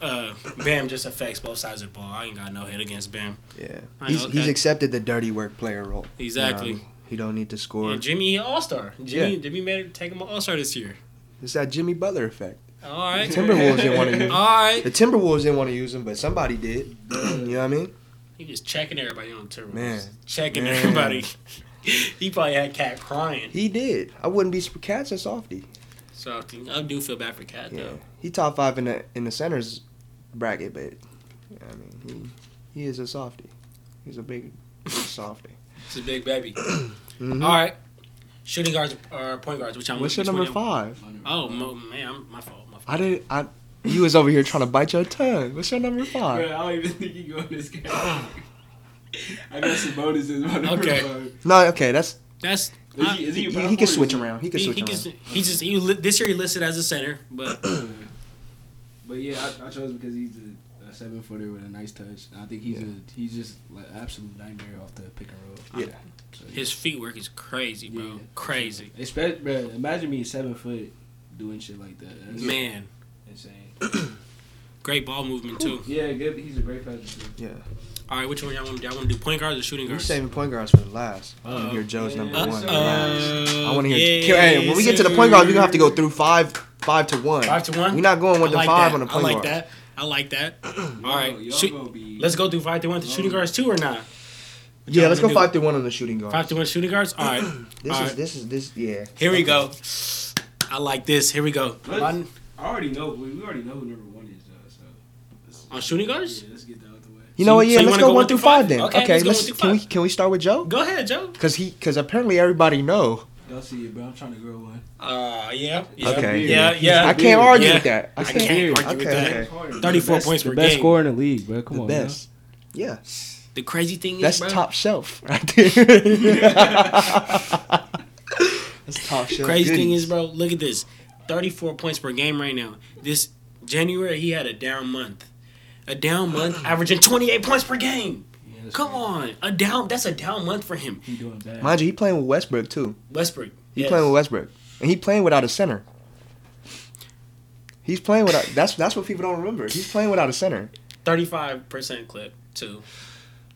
Uh, Bam just affects both sides of the ball. I ain't got no hit against Bam. Yeah, he's he's accepted the dirty work player role. Exactly. Um, he don't need to score. And Jimmy All Star. Jimmy Yeah. Jimmy made it take him an All Star this year. It's that Jimmy Butler effect. All right. The Timberwolves didn't want to use. him. All right. The Timberwolves didn't want to use him, but somebody did. You know what I mean? He was checking everybody on the Timberwolves. Man. Checking Man. everybody. he probably had KAT crying. He did. I wouldn't be surprised. KAT's a softy. So I do feel bad for KAT Yeah, though. he top five in the in the centers bracket, but I mean he he is a softy. He's a big, big softy. It's a big baby. Mhm. All right. Shooting guards or point guards, which I'm What's your which number one you- five? Oh man, I'm, my fault. My fault. I didn't. I. You was over here trying to bite your tongue. What's your number Bro, five? I don't even think you go in this game. I got some bonuses. My number Okay. five. No, okay, that's That's Is he, is he, he, he can switch around. He can he, switch he around. just he just he li- this year he listed as a center, but But yeah, I, I chose because he's a, a seven footer with a nice touch. And I think he's Yeah. a he's just like absolute nightmare off the pick and roll. Yeah. So, his feet work is crazy, bro. Yeah. Crazy. Especially, bro, imagine me seven foot doing shit like that. That's Man, insane. great ball movement too. Yeah, good. He's a great passer too. Yeah. All right, which one y'all want to do? Y'all want to do point guards or shooting guards? We're guards? saving point guards for the last. I want to Uh-oh. hear Joe's number Yeah. one. Uh-oh. I want to Yeah, hear. hey, when we get to the point guards, we're gonna have to go through five, five to one. Five to one. We're not going with I the like five that. on the point guard. I like guards. that. I like that. All right, Y'all shoot- be, let's go through five to one to shooting oh. guards too or not? What Yeah, let's go do? five to one on the shooting guards. Five to one shooting guards. All right, This All is right. this is this yeah. here we go. I like this. Here we go. Let's- I already know. We, we already know who number one is, though. So let's, on shooting guards. yeah, let's get that out the way. You know what? Yeah, so let's go go one one through through five? five then. Okay, Okay, let's go let's one through can we can we start with Joe? Go ahead, Joe. Cause he cause apparently everybody know. Y'all see it, bro. I'm trying to grow one. Uh, yeah. yeah Okay. Yeah, yeah. I can't argue Yeah. with that. I can't argue with okay, that. okay. 34 best, points the per best game. scorer in the league, bro. Come The on, best. Yeah, The crazy thing is, that's top shelf right there. that's top shelf. Crazy thing is, bro, look at this. 34 points per game right now. This January, he had a down month. A down month, averaging 28 points per game. Yeah, Come right. on, a down. That's a down month for him. He doing bad. Mind you, he playing with Westbrook too. Westbrook. He yes. playing with Westbrook, and he playing without a center. He's playing without. That's that's what people don't remember. He's playing without a center. 35% clip too.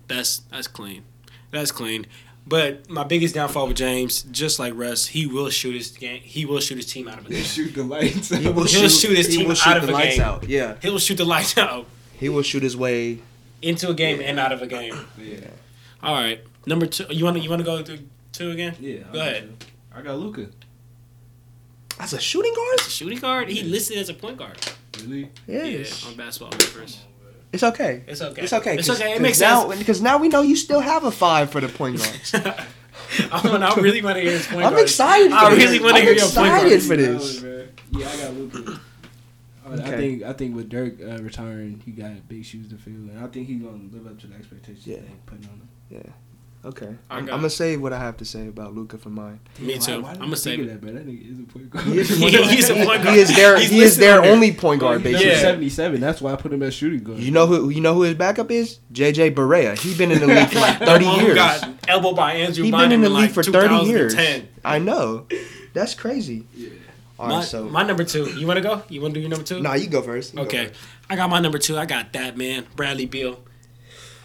That's that's clean. That's clean. But my biggest downfall with James, just like Russ, he will shoot his game. He will shoot his team out of a game. shoot the lights. He will He'll shoot his team shoot out of the a lights game. out. Yeah, He'll shoot the lights out he will shoot his way. into a game and out of a game. yeah. All right, number two. You want to you want to go through two again? Yeah. Go ahead. I got Luka. As a shooting guard, a Shooting guard. He listed as a point guard. Really? yes, Yeah, on basketball reference. It's okay. It's okay. It's okay. It's 'cause- okay. It 'cause makes now, sense. Because now we know you still have a five for the point guards. I, want, I really want to hear his point I'm guard. excited. For I this. really want to I'm hear your point guard. excited for this. Yeah, I got Luka. I, I think I think with Dirk uh, retiring, he got big shoes to fill, and I think he's gonna live up to the expectations Yeah. they putting on him. Okay, I I'm, I'm gonna say what I have to say about Luka for mine. Me Why- too. why did I'm gonna think save of it. that, bro. That nigga is a point guard. He is, He's a point guard. he is their He's he is their only point guard. He's Basically, Yeah. 77. That's why I put him as shooting guard. you know who you know who his backup is? JJ Barea. He been in the league for like 30 The one who years. Got elbowed by Andrew He Bynum been in the league like for 30 years. 2010. I know. That's crazy. Yeah. All My, right, so my number two. You want to go? You want to do your number two? nah, you go first. You go Okay. first. I got my number two. I got that man, Bradley Beal.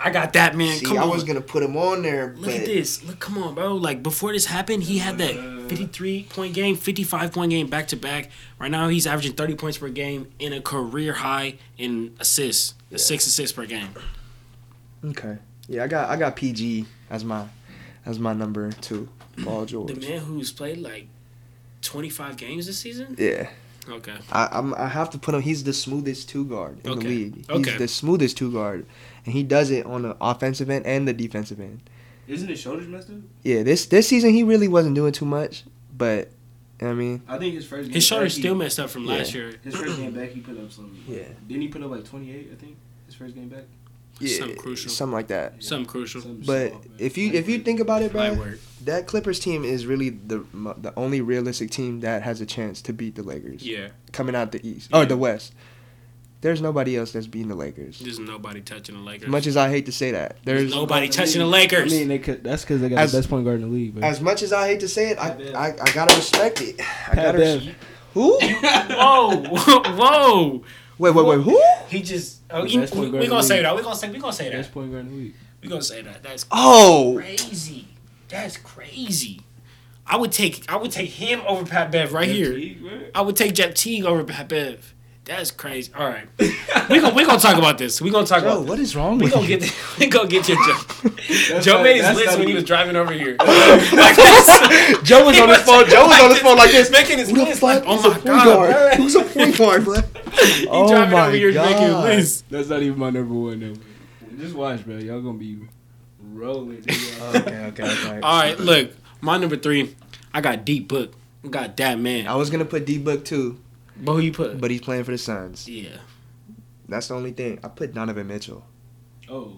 I got that man. See, come I on. was gonna put him on there, Look at this. Look, come on, bro. Like before this happened, he had that 53 point game, 55 point game back to back. Right now, he's averaging 30 points per game in a career high in assists, six assists per game. okay. Yeah, I got I got PG as my as my number two, Paul George. The man who's played like 25 games this season. Yeah, Okay. I I'm, I have to put him. He's the smoothest two guard in Okay. the league. He's Okay. the smoothest two guard, and he does it on the offensive end and the defensive end. Isn't his shoulders messed up? Yeah, this this season he really wasn't doing too much, but I mean, I think his first game His shoulder's still he, messed up from Yeah. last year. His first game back, he put up some. Yeah. Didn't he put up like 28? I think his first game back. Yeah, Something crucial. something like that. Something crucial. Something But soft, if you if you think about it, bro, that Clippers team is really the the only realistic team that has a chance to beat the Lakers Yeah. coming out the East Yeah. or the West. There's nobody else that's beating the Lakers. There's nobody touching the Lakers. As much as I hate to say that, There's there's nobody I touching the Lakers. I mean, they could, that's because they got As- the best point guard in the league. Bro. as much as I hate to say it, I Pat I, I gotta respect it. I Pat gotta Bev. res- who? whoa, whoa. Wait, wait, wait, who? He just. Oh, The you, best we, point guard we in gonna say league. that. We gonna say. We gonna say that. best point guard in the league. We gonna say that. That's Oh, crazy. That's crazy. I would take. I would take him over Pat Bev right here. Teague, bro. I would take Jeff Teague over Pat Bev. That's crazy. All right, we gonna we gonna talk about this. We gonna talk Joe, about. what is wrong We with gonna you? get we gonna get your Joe. That's Joe not- made his list when he was driving over here. like this. Joe was on his phone. Joe was on his phone like this. making his Who the list. fuck Like, oh is a my point god, guard? Who's a point guard, bro? he Oh driving my over here making a God. list. That's not even my number one. Number. Just watch, bro. Y'all gonna be rolling. okay, okay, okay. All right, look, my number three. I got D Book. I got that man. I was gonna put D Book too, But who you put? but he's playing for the Suns. yeah. That's the only thing. I put Donovan Mitchell. oh,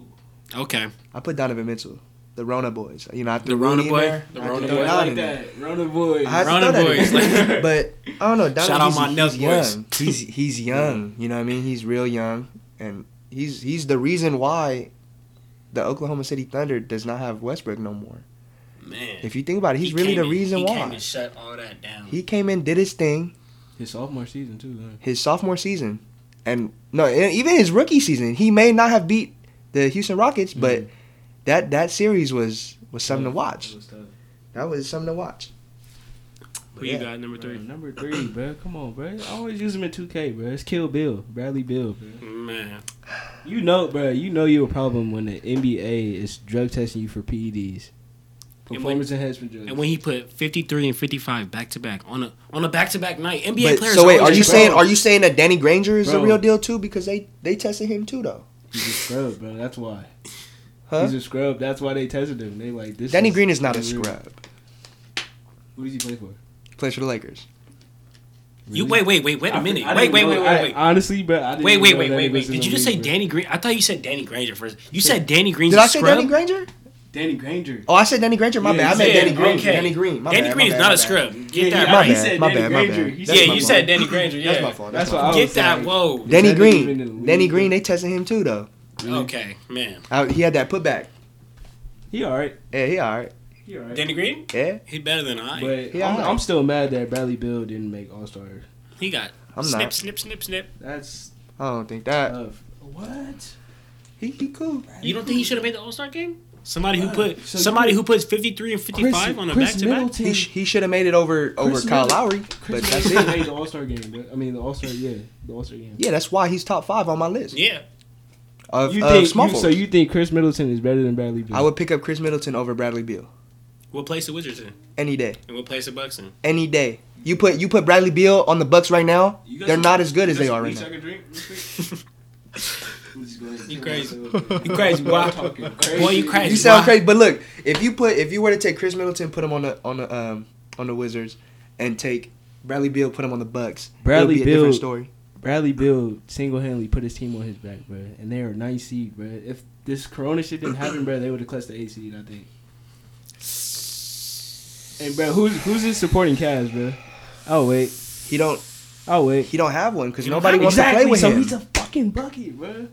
Okay. I put Donovan Mitchell. The Rona boys. You know, I The Rona Rooney boy? there. The I Rona boy? I like that. Rona boys. I had Rona that boys, like- but I don't know. Donovan, Shout out he's, my he's Nelk boys. young. He's he's young. You know what I mean? He's real young, and he's he's the reason why the Oklahoma City Thunder does not have Westbrook no more. Man. If you think about it, he's He really came the in- reason he why. came and shut all that down. He came in, did his thing, His sophomore season too. Huh? his sophomore season, and no, and even his rookie season, he may not have beat the Houston Rockets, but Mhm. that that series was was something to watch. was tough. That was something to watch. Who you got number Bro, three? number three, bro. Come on, bro. I always use him in 2K, bro. It's Kill Bill, Bradley Bill, bro. Man. You know, bro. You know you're a problem when the NBA is drug testing you for PEDs, when- enhancement drugs. And when he put 53 and 55 back to back on a on a back to back night, NBA But, players. so wait, are you just- saying are you saying that Danny Granger is the Bro. real deal too? Because they they tested him too though. He's a scrub, bro. That's why. Huh? He's a scrub. That's why they tested him. They like this. Danny Green is not a real. scrub. Who does he play for? Plays for the Lakers. You wait, wait, wait, wait a I- minute. I wait, wait, know- wait, I- wait, wait. Honestly, bro. I didn't Wait, wait, know wait, wait, wait. Did you just say. Danny Green? I thought you said Danny Granger first. You said Danny Green's Did a I say scrub? Danny Granger? Danny Granger. Oh, I said Danny Granger. My Yeah, bad. I you meant said- Danny Green. okay. Danny Green. My Danny bad, Green is bad, not a bad. scrub. Get Yeah, that My right. he bad. said My Danny bad. Granger. He That's yeah, you fault. said Danny Granger. Yeah. That's my fault. That's That's what. I Get that. saying. Whoa. Danny Is Green. Danny? Green. They tested him too though. Mm-hmm. Okay, man. He had that putback. He all right. Yeah, he all right. He all right. Danny Green? Yeah, He better than I. But Yeah, I'm, alright. I'm still mad that Bradley Bill didn't make All Star. he got I'm snip, not. snip, snip, snip. That's I don't think that. tough. What? He he cool. You don't think he should have made the All Star game? Somebody who uh, put So somebody who puts 53 and 55 on a back to back. Middleton. He sh- he should have made it over over Chris Kyle Lowry, Chris but that's Middleton it. made the All Star game. But, I mean, the All Star. Yeah, the All Star game. Yeah, that's why he's top five on my list Yeah. of, You of think small you, so? You think Khris Middleton is better than Bradley Bill? I would pick up Khris Middleton over Bradley Beal What place the Wizards in? any day, And what place the Bucks in? any day. You put you put Bradley Beal on the Bucks right now, they're not as good as they are right now. I can drink real quick? We'll just go ahead and You crazy. You crazy, boy. Talking Boy, you crazy. You sound Why? crazy, but look, if you put if you were to take Khris Middleton, put him on the on the um on the Wizards, and take Bradley Beal, put him on the Bucks, Bradley it'll be a Beal- different story. Bradley Bill single handedly put his team on his back, bro, and they are ninth seed, bro. If this Corona shit didn't happen, bro, they would have clutched the eight seed, I think. And bro, who's who's his supporting cast, bro? Oh wait, He don't oh wait. he don't have one because nobody wants exactly, to play with so him. he's a fucking bucket, bro.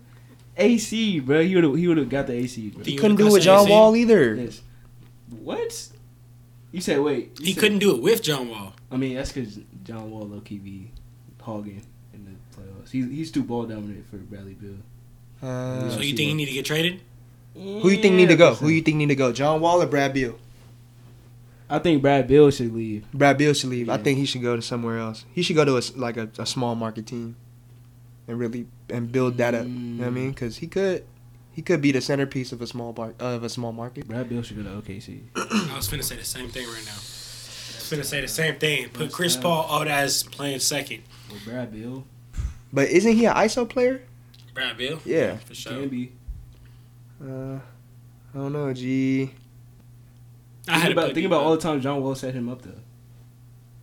AC, bro. He would have he would have got the AC, bro. Do he couldn't do it with John AC? Wall either. Yes. What? You said wait. you He said- couldn't do it with John Wall. I mean, that's because John Wall low key be hogging in the playoffs. He's he's too ball dominant for Bradley Bill. Uh, So I you see think he need to get traded? who you think need to go? Who you think need to go? John Wall or Brad Beal? I think Brad Bill should leave. Brad Beal should leave. I think he should go to somewhere else. He should go to a s like a, a small market team, and really and build that up. You know what I Mm. mean? Because he could he could be the centerpiece of a small bar, of a small market. Brad Bill should go to OKC. I was finna say the same thing right now. I was finna say the same thing. Put Chris Paul out as playing second. Well, Brad Bill But isn't he an ISO player? Brad Bill? Yeah. For sure. can be. Uh, I don't know. G. I had think to about put think about all the time John Wall set him up though.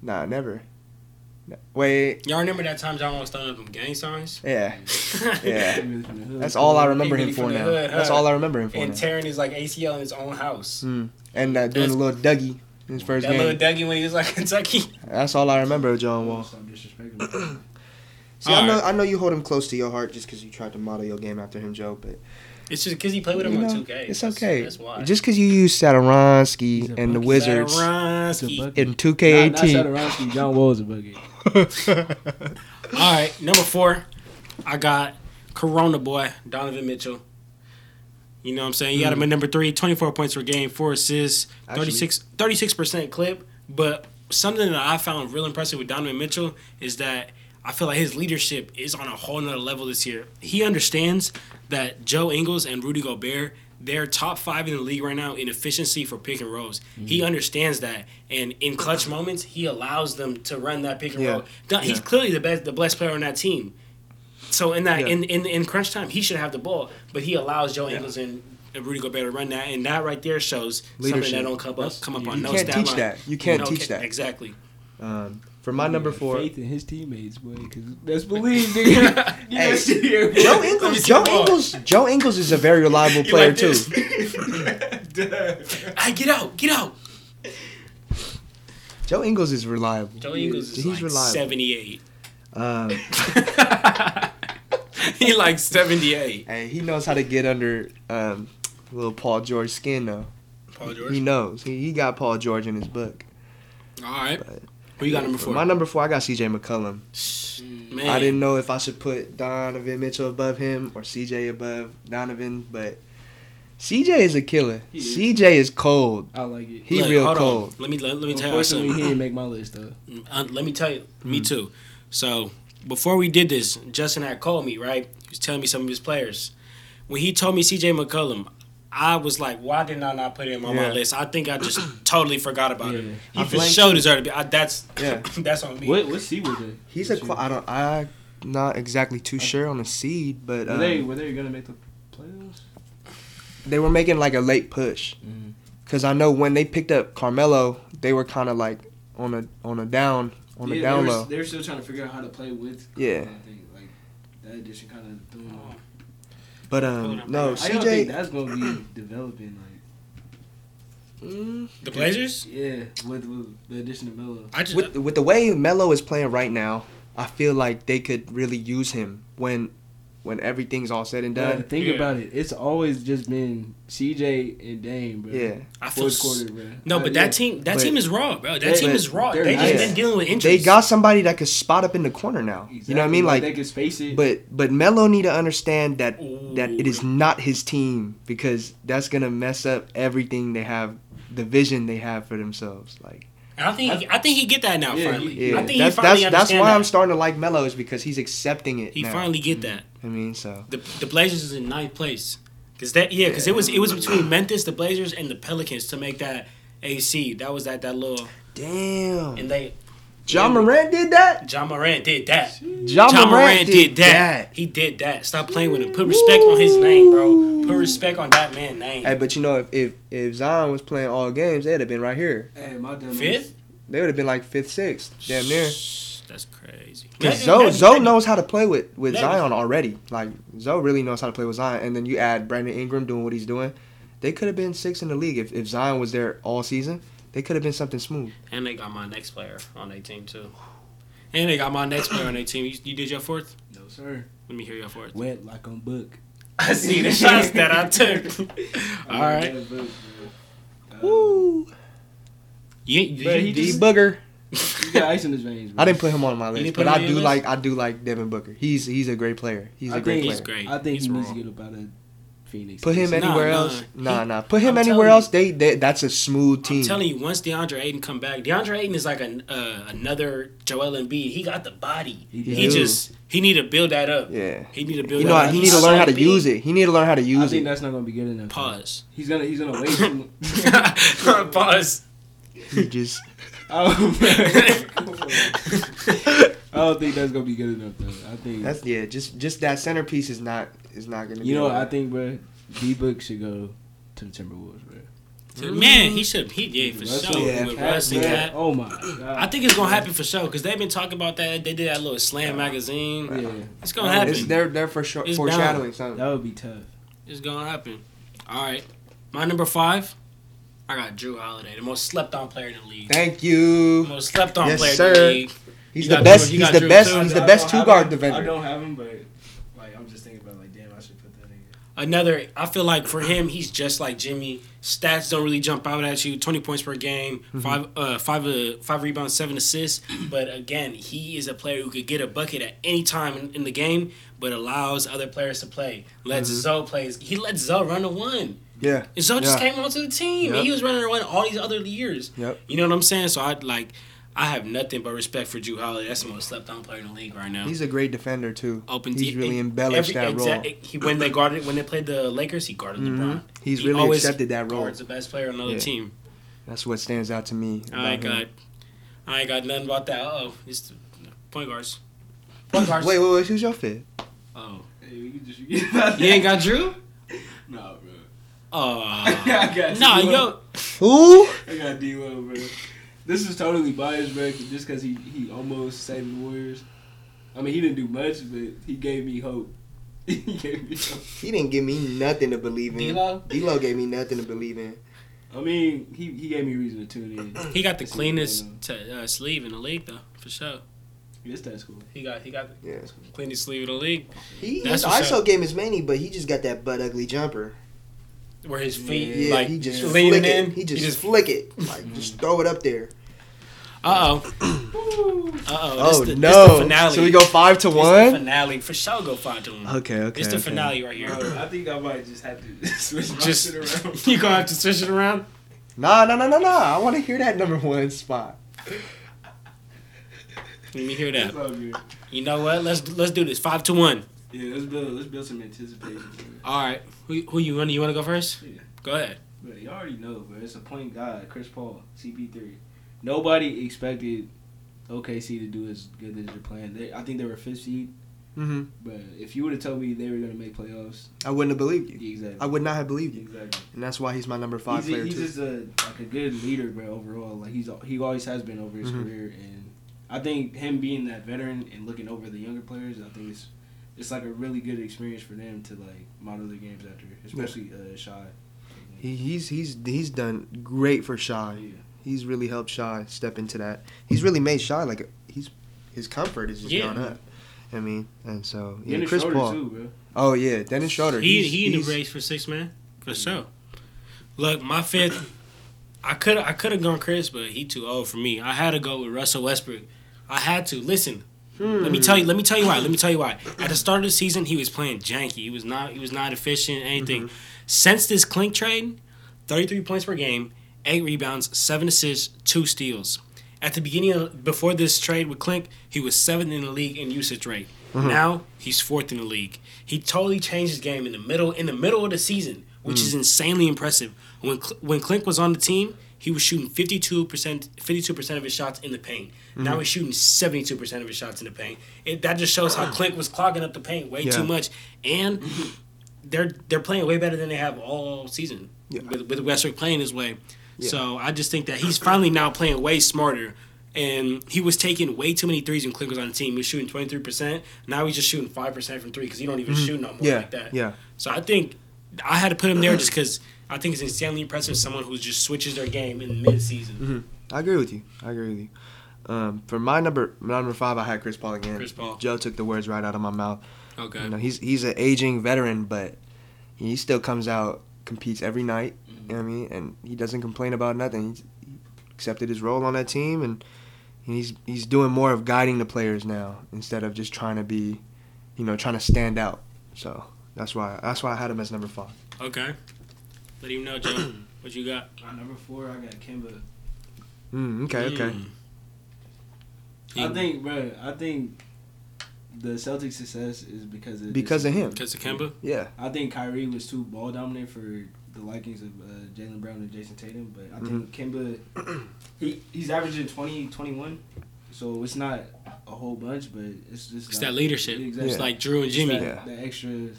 Nah, never. No. Wait. Y'all remember that time John was throwing up them gang signs? Yeah. Yeah. He really from the hood. That's all I remember him for now. hood, That's all I remember him for and now. tearing his like ACL in his own house. Mm. And uh, doing That's- a little Dougie in his first that little. Dougie when he was like Kentucky. That's all I remember of John Wall. Stop disrespecting him. See, I know, Alright. I know you hold him close to your heart just because you tried to model your game after him, Joe. But It's just because he played with you him know, on 2K. it's okay. That's why. Just because you use Satoransky He's and the bucket. Wizards He's a Satoransky. bucket. in Not, not 2K18. Satoransky, John Wall is a bucket. All right, number four, I got Corona boy Donovan Mitchell. You know what I'm saying? You got him at mm. number three, 24 points per game, four assists, Actually- 36 percent clip. But something that I found real impressive with Donovan Mitchell is that I feel like his leadership is on a whole nother level this year. He understands that Joe Ingles and Rudy Gobert, they're top five in the league right now in efficiency for pick and rolls. He understands that, and in clutch moments, he allows them to run that pick and Yeah. roll. Don- He's Yeah. clearly the best, the best player on that team. So in that Yeah. in, in in crunch time, he should have the ball, but he allows Joe Ingles and, Rudy Gobert to run that, and that right there shows something Leadership. that don't come up come up on you no can't stat teach line. that. You can't know, teach that. exactly. Um, for my number four, Faith in his teammates, boy. Because that's believe, nigga. You Hey, here. Joe me Ingles. Joe. Ingles. Joe Ingles is a very reliable player like too. this? Hey, get out, get out. Joe Ingles is reliable. Joe Ingles is He's like reliable. seventy eight. Um, he like seventy eight. hey, he knows how to get under um, little Paul George skin though. Paul George. He knows. He, he got Paul George in his book. All right. But- Who you got number four? my number four, I got C.J. McCollum. Man, I didn't know if I should put Donovan Mitchell above him or CJ above Donovan, but CJ is a killer. Is. CJ is cold. I like it. He Look, real hold on. cold. Let me let, let me tell you Unfortunately, something. he didn't make my list though. Uh, let me tell you, Hmm. me too. So before we did this, Justin had called me, right? He was telling me some of his players. When he told me CJ McCollum, I was like, why did I not put him on my list? I think I just totally forgot about Yeah. him. He I for blanked sure too. deserved to be. I, that's Yeah. that's on me. What what seed was it? He's a. Qu- I don't. I'm not exactly too sure on the seed, but Were um, they were they gonna make the playoffs? they were making like a late push. Mhm. Cause I know when they picked up Carmelo, they were kind of like on a on a down on a Yeah, down they were, low. They were still trying to figure out how to play with. Yeah. I think like that addition kind of threw them off. But um, up. no I don't think that's gonna be developing. Like Mm, The Blazers. Yeah, with, with the addition of Melo. I just with with the way Melo is playing right now, I feel like they could really use him when when everything's all said and But done. think Yeah. about it. It's always just been CJ and Dame, bro. Yeah. I feel Fourth s- quarter, bro. no, Uh, but yeah. that team that But- team is raw, bro. That They- team is raw. they're They just nice. been dealing with injuries. They got somebody that could spot up in the corner now. You know what I mean? Exactly, Like, they can space it. but but Melo need to understand that that it is not his team because that's gonna mess up everything they have, the vision they have for themselves. Like, I think he, I think he get that now. Yeah, finally, yeah, I think that's he finally that's that's why that. I'm starting to like Melo is because he's accepting it. He now. finally get that. I mean, so The the Blazers is in ninth place. Cause that yeah, cause it was it was between Memphis, the Blazers, and the Pelicans to make that AC. That was that that little damn, and they Ja Morant did that. Ja Morant did that. John, Ja Morant, did that. that. He did that. Stop playing with him. Put respect on his name, bro. Put respect on that man's name. Hey, but you know, if, if if Zion was playing all games, they'd have been right here. hey, my dumb Fifth? They would have been like fifth, sixth, damn near. That's crazy. Because Maybe- Zoe, maybe- Zoe knows how to play with, with Maybe. Zion already. Like Zoe really knows how to play with Zion, and then you add Brandon Ingram doing what he's doing. They could have been six in the league if, if Zion was there all season. They could have been something smooth. And they got my next player on their team too. And they got my next player on their team. You, you did your fourth? No, sir. Let me hear your fourth. Wet like on book. I see the shots that I took. All right. Yeah, book, bro. Uh, Woo! You, you, But he you D just- Booger. He got ice in his veins, bro. I didn't put him on my list, but I on your do list? like I do like Devin Booker. He's he's a great player. He's a I great think player. he's great. I think He's he needs raw. to get up out of Phoenix. Put him anywhere nah. else. Nah, He- nah. Put him I'm anywhere else. They, they that's a smooth team. I'm telling you, once DeAndre Ayton come back, DeAndre Ayton is like an, uh, another Joel Embiid. He got the body. He He, just he need to build that up. yeah. He need to build. You that know, up. he need to learn how to use it. He need to learn how to use it. I use think it. that's not gonna be good enough. Pause. He's gonna he's gonna wait. too Pause. He just Oh, I don't think that's gonna be good enough though. I think that's yeah. Just just that centerpiece is not is not gonna. you be know what I think, bro. D Book should go to the Timberwolves, bro. Man, he should. He yeah for Russell, sure yeah, with Russ and. KAT. Oh my god. I think it's gonna happen for sure because they've been talking about that. They did that little slam magazine. yeah, It's gonna happen. It's they're they're for sure It's foreshadowing something. that would be tough. It's gonna happen. All right, my number five. I got Jrue Holiday, the most slept on player in the league. Thank you. most slept on Yes, player sir. in the league. He's the best. Jrue- you He's the Jrue best. too? He's the best two him. guard I defender. don't have him, but like I'm just thinking about like, damn, I should put that nigga. Another, I feel like for him, he's just like Jimmy. Stats don't really jump out at you. Twenty points per game, Mm-hmm. five, uh, five, uh, five rebounds, seven assists. But again, he is a player who could get a bucket at any time in, in the game, but allows other players to play. Lets Zoe play. He lets Zoe run the one. Yeah. And Zoe just Yeah. came onto the team, Yep. and he was running the one all these other years. Yep. You know what I'm saying? So I'd like, I have nothing but respect for Jrue Holiday. That's the most slept on player in the league right now. He's a great defender too. Open He's deep- really and embellished every- that role. exact- He, when they guarded, when they played the Lakers, he guarded Mhm. LeBron. He's He really always accepted that role. Guards the best player on another Yeah. team. That's what stands out to me. I ain't got, him. I ain't got nothing about that. Oh, it's the point guards. Point guards. Wait, wait, wait. Who's your fit? Oh, Hey, we just forget you ain't got Jrue? Nah, bro. Oh, I got nah, D'Lo. yo. Who? I got D-Lo, bro. This is totally biased, bro, just because he, he almost saved the Warriors. I mean, he didn't do much, but he gave me hope. he gave me hope. He didn't give me nothing to believe in. D-Lo? D-Lo gave me nothing to believe in. I mean, he, he gave me reason to tune in. He got the See, cleanest t- uh, sleeve in the league, though, for sure. This that's cool. He got he got the Yeah. cleanest sleeve in the league, He That's his for ISO sure. game is many, but he just got that butt ugly jumper. where his feet Yeah, like he just leaning flick in. it. He just, flick it. Like just throw it up there. Uh oh. Uh oh. Oh the, no! This the finale. So we go five to This the one. finale for sure. Go five to one. Okay, okay. It's the okay. finale right here. I think I might just have to switch my Just shit around. you gonna have to switch it around. Nah, nah, nah, nah, nah. I want to hear that number one spot. Let me hear that. all good. You know what? Let's let's do this. Five to one. Yeah, let's build let's build some anticipation. Bro. All right. Who who you want? You want to go first? Yeah. Go ahead. But you already know, bro. It's a point guard, Chris Paul, CP3. Nobody expected OKC to do as good as they're playing. They, I think they were fifth seed, hmm but if you would have told me they were gonna make playoffs, I wouldn't have believed you. exactly. I would not have believed you, Exactly. and that's why he's my number five he's, player he's too. just a like a good leader, bro. Overall, like he's he always has been over his Mhm. career, and I think him being that veteran and looking over the younger players, I think it's it's like a really good experience for them to like model their games after, especially uh, Shy. He, he's he's he's done great for Shy. Yeah. He's really helped Shy step into that. He's really made Shy like he's his comfort is just Yeah. gone up. I mean, and so yeah, Dennis Chris Schroeder, Paul. too, bro. Oh yeah, Dennis Schroeder. He he's- he in the race for six man for sure. Look, my fifth, I could I could have gone Chris, but he too old for me. I had to go with Russell Westbrook. I had to listen. Let me tell you. Hmm. Let me tell you why. Let me tell you why. At the start of the season, he was playing janky. He was not. He was not efficient. Anything. Mm-hmm. Since this Clint trade, thirty three points per game, eight rebounds, seven assists, two steals. At the beginning of before this trade with Clint, he was seventh in the league in usage rate. Mm-hmm. Now he's fourth in the league. He totally changed his game in the middle in the middle of the season, which is mm. insanely impressive. When Cl- when Clint was on the team, he was shooting fifty two percent fifty two percent of his shots in the paint. Mm-hmm. Now he's shooting seventy two percent of his shots in the paint. It, that just shows how Clint was clogging up the paint way Yeah. too much, and mm-hmm. they're they're playing way better than they have all season Yeah. with, with Westbrook playing his way. Yeah. So I just think that he's finally now playing way smarter. And he was taking way too many threes when Clint was on the team. He was shooting twenty three percent. Now he's just shooting five percent from three because he don't even shoot no more Mm-hmm. Yeah, like that. yeah. So I think I had to put him there just because I think it's insanely impressive. Someone who just switches their game in mid season. Mm-hmm. I agree with you. I agree with you. Um, for my number my number five, I had Chris Paul again. Chris Paul. Joe took the words right out of my mouth. Okay. You know, he's he's an aging veteran, but he still comes out, competes every night. You know what I mean? And he doesn't complain about nothing. He's, he accepted his role on that team, and he's he's doing more of guiding the players now instead of just trying to be, you know, trying to stand out. So that's why that's why I had him as number five. Okay. Let him know, Joe. what you got? My number four, I got Kemba. Mm, okay, okay. Mm. I think, bro. I think the Celtics' success is because of Because of him. because of Kemba. Yeah. I think Kyrie was too ball dominant for the likings of uh, Jaylen Brown and Jayson Tatum, but I think Kemba, he he's averaging 20, 21, so it's not a whole bunch, but it's just It's like, that leadership. Exactly. It's like Jrue and Jimmy. that, that extra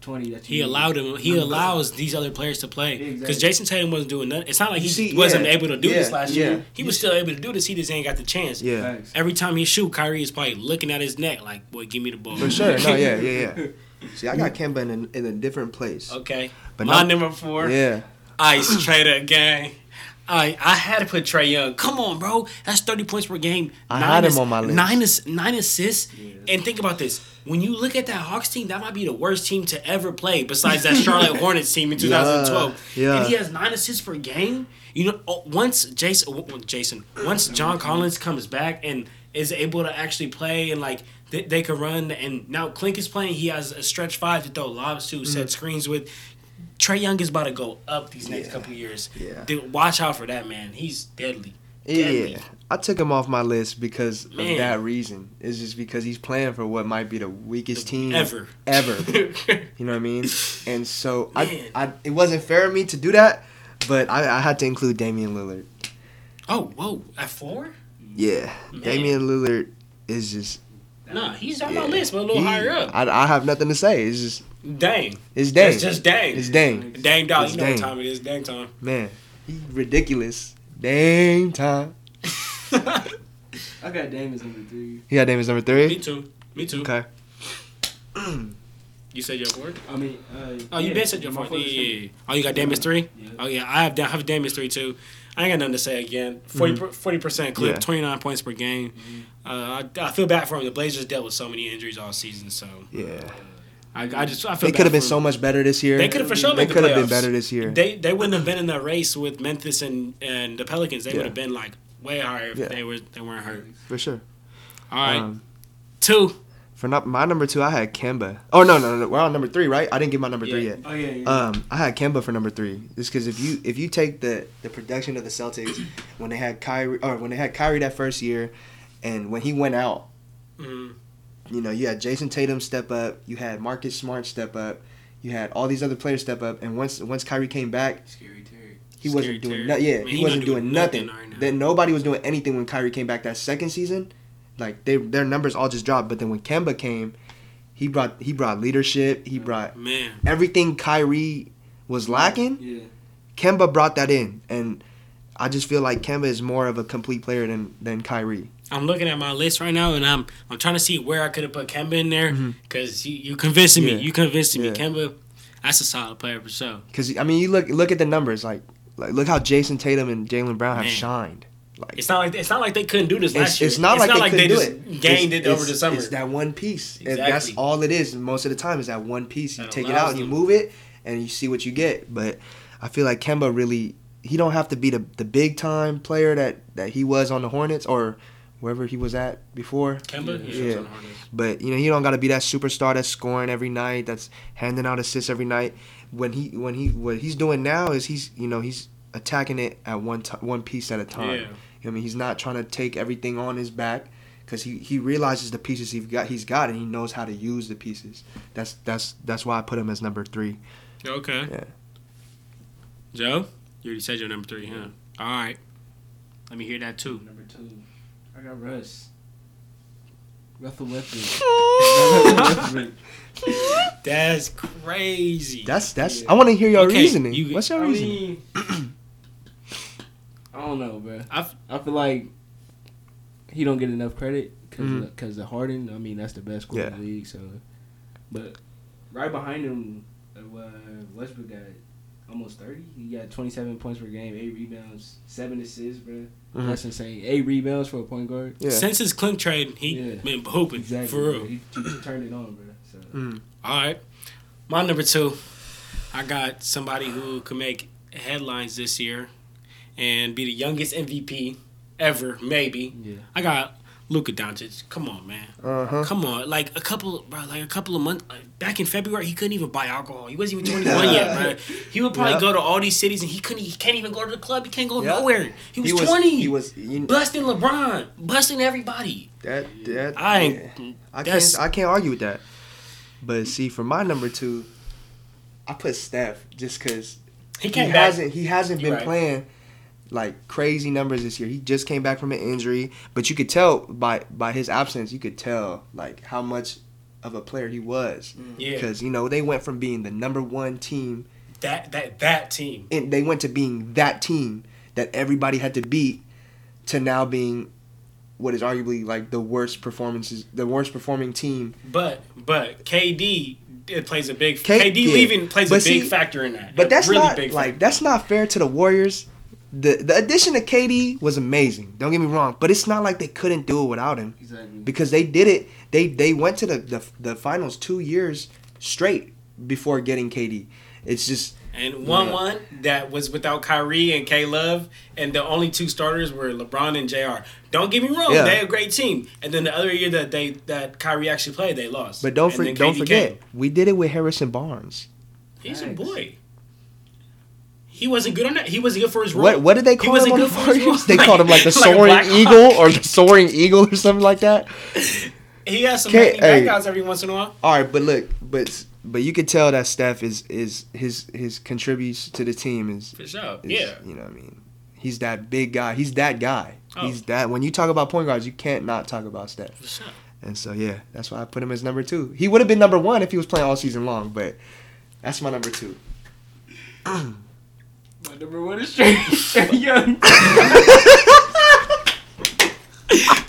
twenty that He need. allowed him. He allows these other players to play because Exactly. Jayson Tatum wasn't doing nothing. It's not like he see, wasn't yeah, able to do this last yeah. year. He was still able to do this. He just ain't got the chance. Yeah. Every time he shoot, Kyrie is probably looking at his neck like, "Boy, give me the ball." For sure. No, yeah, yeah, yeah. See, I got Kemba in a, in a different place. Okay. But My not- number four, Yeah. Ice Trader Gang. I I had to put Trae Young. Come on, bro. That's thirty points per game. I had him on my list. Nine, ass- nine assists. and think about this. When you look at that Hawks team, that might be the worst team to ever play besides that Charlotte Hornets team in 2012. Yeah, yeah. And he has nine assists per game. You know, once Jason, Jason, once John Collins comes back and is able to actually play and like they, they can run, and now Clint is playing. He has a stretch five to throw lobs to, set mm-hmm. screens with. Trae Young is about to go up these next Yeah. couple years. Yeah. Dude, watch out for that man. He's deadly. Yeah, Deadly. I took him off my list because Man. of that reason. It's just because he's playing for what might be the weakest team Ever. Ever. you know what I mean? And so I. I, it wasn't fair of me to do that, but I, I had to include Damian Lillard. oh, whoa, at four? Yeah, Man. Damian Lillard is just. Nah, he's on my list, but a little He- higher up. I, I have nothing to say. It's just Dang. it's dang. It's just dang. It's Dame. Dang dog, It's you know Dame. what time it is. Dang time. Man, he ridiculous. Dang time. I got Dame as number three. He got Dame as number three. Me three. too. Me too. Okay. You said your four? I mean, uh, Oh, you yeah, been said your four. fourth Yeah, yeah, yeah. Oh, you got Dame as three? Yeah. Oh, yeah. I have, I have Dame as three, too. I ain't got nothing to say again. 40 percent clip, Yeah. twenty nine points per game. Uh, I, I feel bad for him. The Blazers dealt with so many injuries all season, so Yeah. I, I just I feel They could have been so much better this year. They could have for sure They made the could have been better this year. They they wouldn't have been in the race with Memphis and, and the Pelicans. They Yeah. would have been like way higher if Yeah. they were they weren't hurt. for sure. All right, Um, two. for not my number two, I had Kemba. Oh no, no, no, we're on number three, right? I didn't get my number three yet. Oh yeah, yeah. Um, I had Kemba for number three. Just because if you if you take the the production of the Celtics when they had Kyrie or when they had Kyrie that first year, and when he went out, Mhm. you know, you had Jayson Tatum step up, you had Marcus Smart step up, you had all these other players step up, and once once Kyrie came back, Scary he Scary wasn't doing nothing. no, yeah, Man, he, he wasn't doing, doing nothing. nothing right now. Then nobody was doing anything when Kyrie came back that second season. Like they their numbers all just dropped. But then when Kemba came, he brought he brought leadership. He brought Man, everything Kyrie was lacking. Yeah. Kemba brought that in, and I just feel like Kemba is more of a complete player than than Kyrie. I'm looking at my list right now, and I'm I'm trying to see where I could have put Kemba in there mm-hmm. because you you convincing me. Yeah. You convinced me, Kemba. That's a solid player for sure. Because I mean, you look look at the numbers. Like, like look how Jayson Tatum and Jaylen Brown have Man. shined. Like, It's not like it's not like they couldn't do this last it's, year. it's not like they couldn't just it. gained It's- it over it's- the summer. It's that one piece. And Exactly. That's all it is. Most of the time, is that one piece. You That take it out, you move it, and you see what you get. But I feel like Kemba really he don't have to be the the big time player that that he was on the Hornets or wherever he was at before. Kemba, Yeah. yeah. Yeah. But you know he don't got to be that superstar that's scoring every night, that's handing out assists every night. When he when he what he's doing now is he's you know he's attacking it at one t- one piece at a time. Yeah. I mean he's not trying to take everything on his back because he, he realizes the pieces he's got he's got and he knows how to use the pieces. That's that's that's why I put him as number three. Okay. Yeah. Joe, you already said your number three, huh? All right. Let me hear that too. Number two, I got Russ. Russell Westbrook. That's crazy. That's that's Yeah. I want to hear your Okay, reasoning. you- What's your I reasoning? mean, I don't know, bro. I've- I feel like he don't get enough credit because Mhm. the Harden. I mean, that's the best scorer in the league. So, but right behind him, uh, Westbrook got almost thirty. He got twenty seven points per game, eight rebounds, seven assists, bro. Mhm. That's insane. Eight rebounds for a point guard. Yeah. Since his Clint trade, he Yeah. been hooping Exactly. for real. bro. He, he turned it on, bro. So. Mm. All right. My number two, I got somebody who could make headlines this year and be the youngest MVP ever, maybe. Yeah. I got Luka Doncic. Come on, man. Uh-huh. Come on. Like a couple, bro, like a couple of months like back in February, he couldn't even buy alcohol. He wasn't even 21 yet, bro. He would probably Yep. go to all these cities and he couldn't. He can't even go to the club. He can't go Yep. nowhere. He was, He was 20. he was you, busting LeBron, busting everybody. that that I yeah. I can't I can't argue with that. But see, for my number two, I put Steph just because He he hasn't he hasn't You're been right. playing like crazy numbers this year. He just came back from an injury, but you could tell by by his absence, you could tell like how much of a player he was mm-hmm. Yeah, because you know they went from being the number one team that that that team. and they went to being that team that everybody had to beat to now being what is arguably like the worst performances the worst performing team But but KD it plays a big K- KD yeah. leaving plays But a big see, factor in that. But that's really not big like factor. that's not fair to the Warriors. The the addition of KD was amazing. Don't get me wrong, but it's not like they couldn't do it without him Exactly. because they did it. They they went to the the, the finals two years straight before getting KD. It's just and one Yeah. one that was without Kyrie and K Love, and the only two starters were LeBron and Jr. Don't get me wrong, Yeah. they a great team. And then the other year that they that Kyrie actually played, they lost. but don't for, don't forget came. we did it with Harrison Barnes. he's a boy. He wasn't good on that. He wasn't good for his role. What what did they He call him on the for his Warriors? role. They called him like the Like soaring eagle or the soaring eagle or something like that. He has some hey, guys every once in a while. All right, but look, but but you could tell that Steph is is his his contributes to the team is, For sure. is Yeah. you know what I mean. He's that big guy. He's that guy. Oh. He's that. When you talk about point guards, you can't not talk about Steph. For sure. And so yeah, that's why I put him as number two. He would have been number one if he was playing all season long, but that's my number two. My number one is Trae, Trae Young.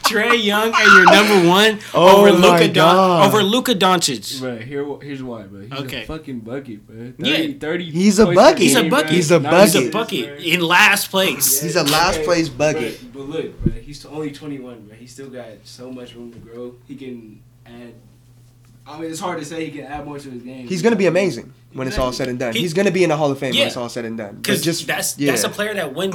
Trae Young and your number one Oh over my Luka Don- over Luka Doncic. Bro, here, here's why, bro. He's Okay. a fucking bucket, bro. 30, Yeah. 30 He's a points per bucket. He's a bucket. bro. He's a bucket. He's a bucket in last place. He's a last place bucket. But, but look, bro, he's only 21, bro. He still got so much room to grow. He can add. I mean, it's hard to say he can add more to his game. He's gonna be amazing when it's all said and done. He- He's gonna be in the Hall of Fame Yeah. when it's all said and done. Because just that's yeah, that's a player that when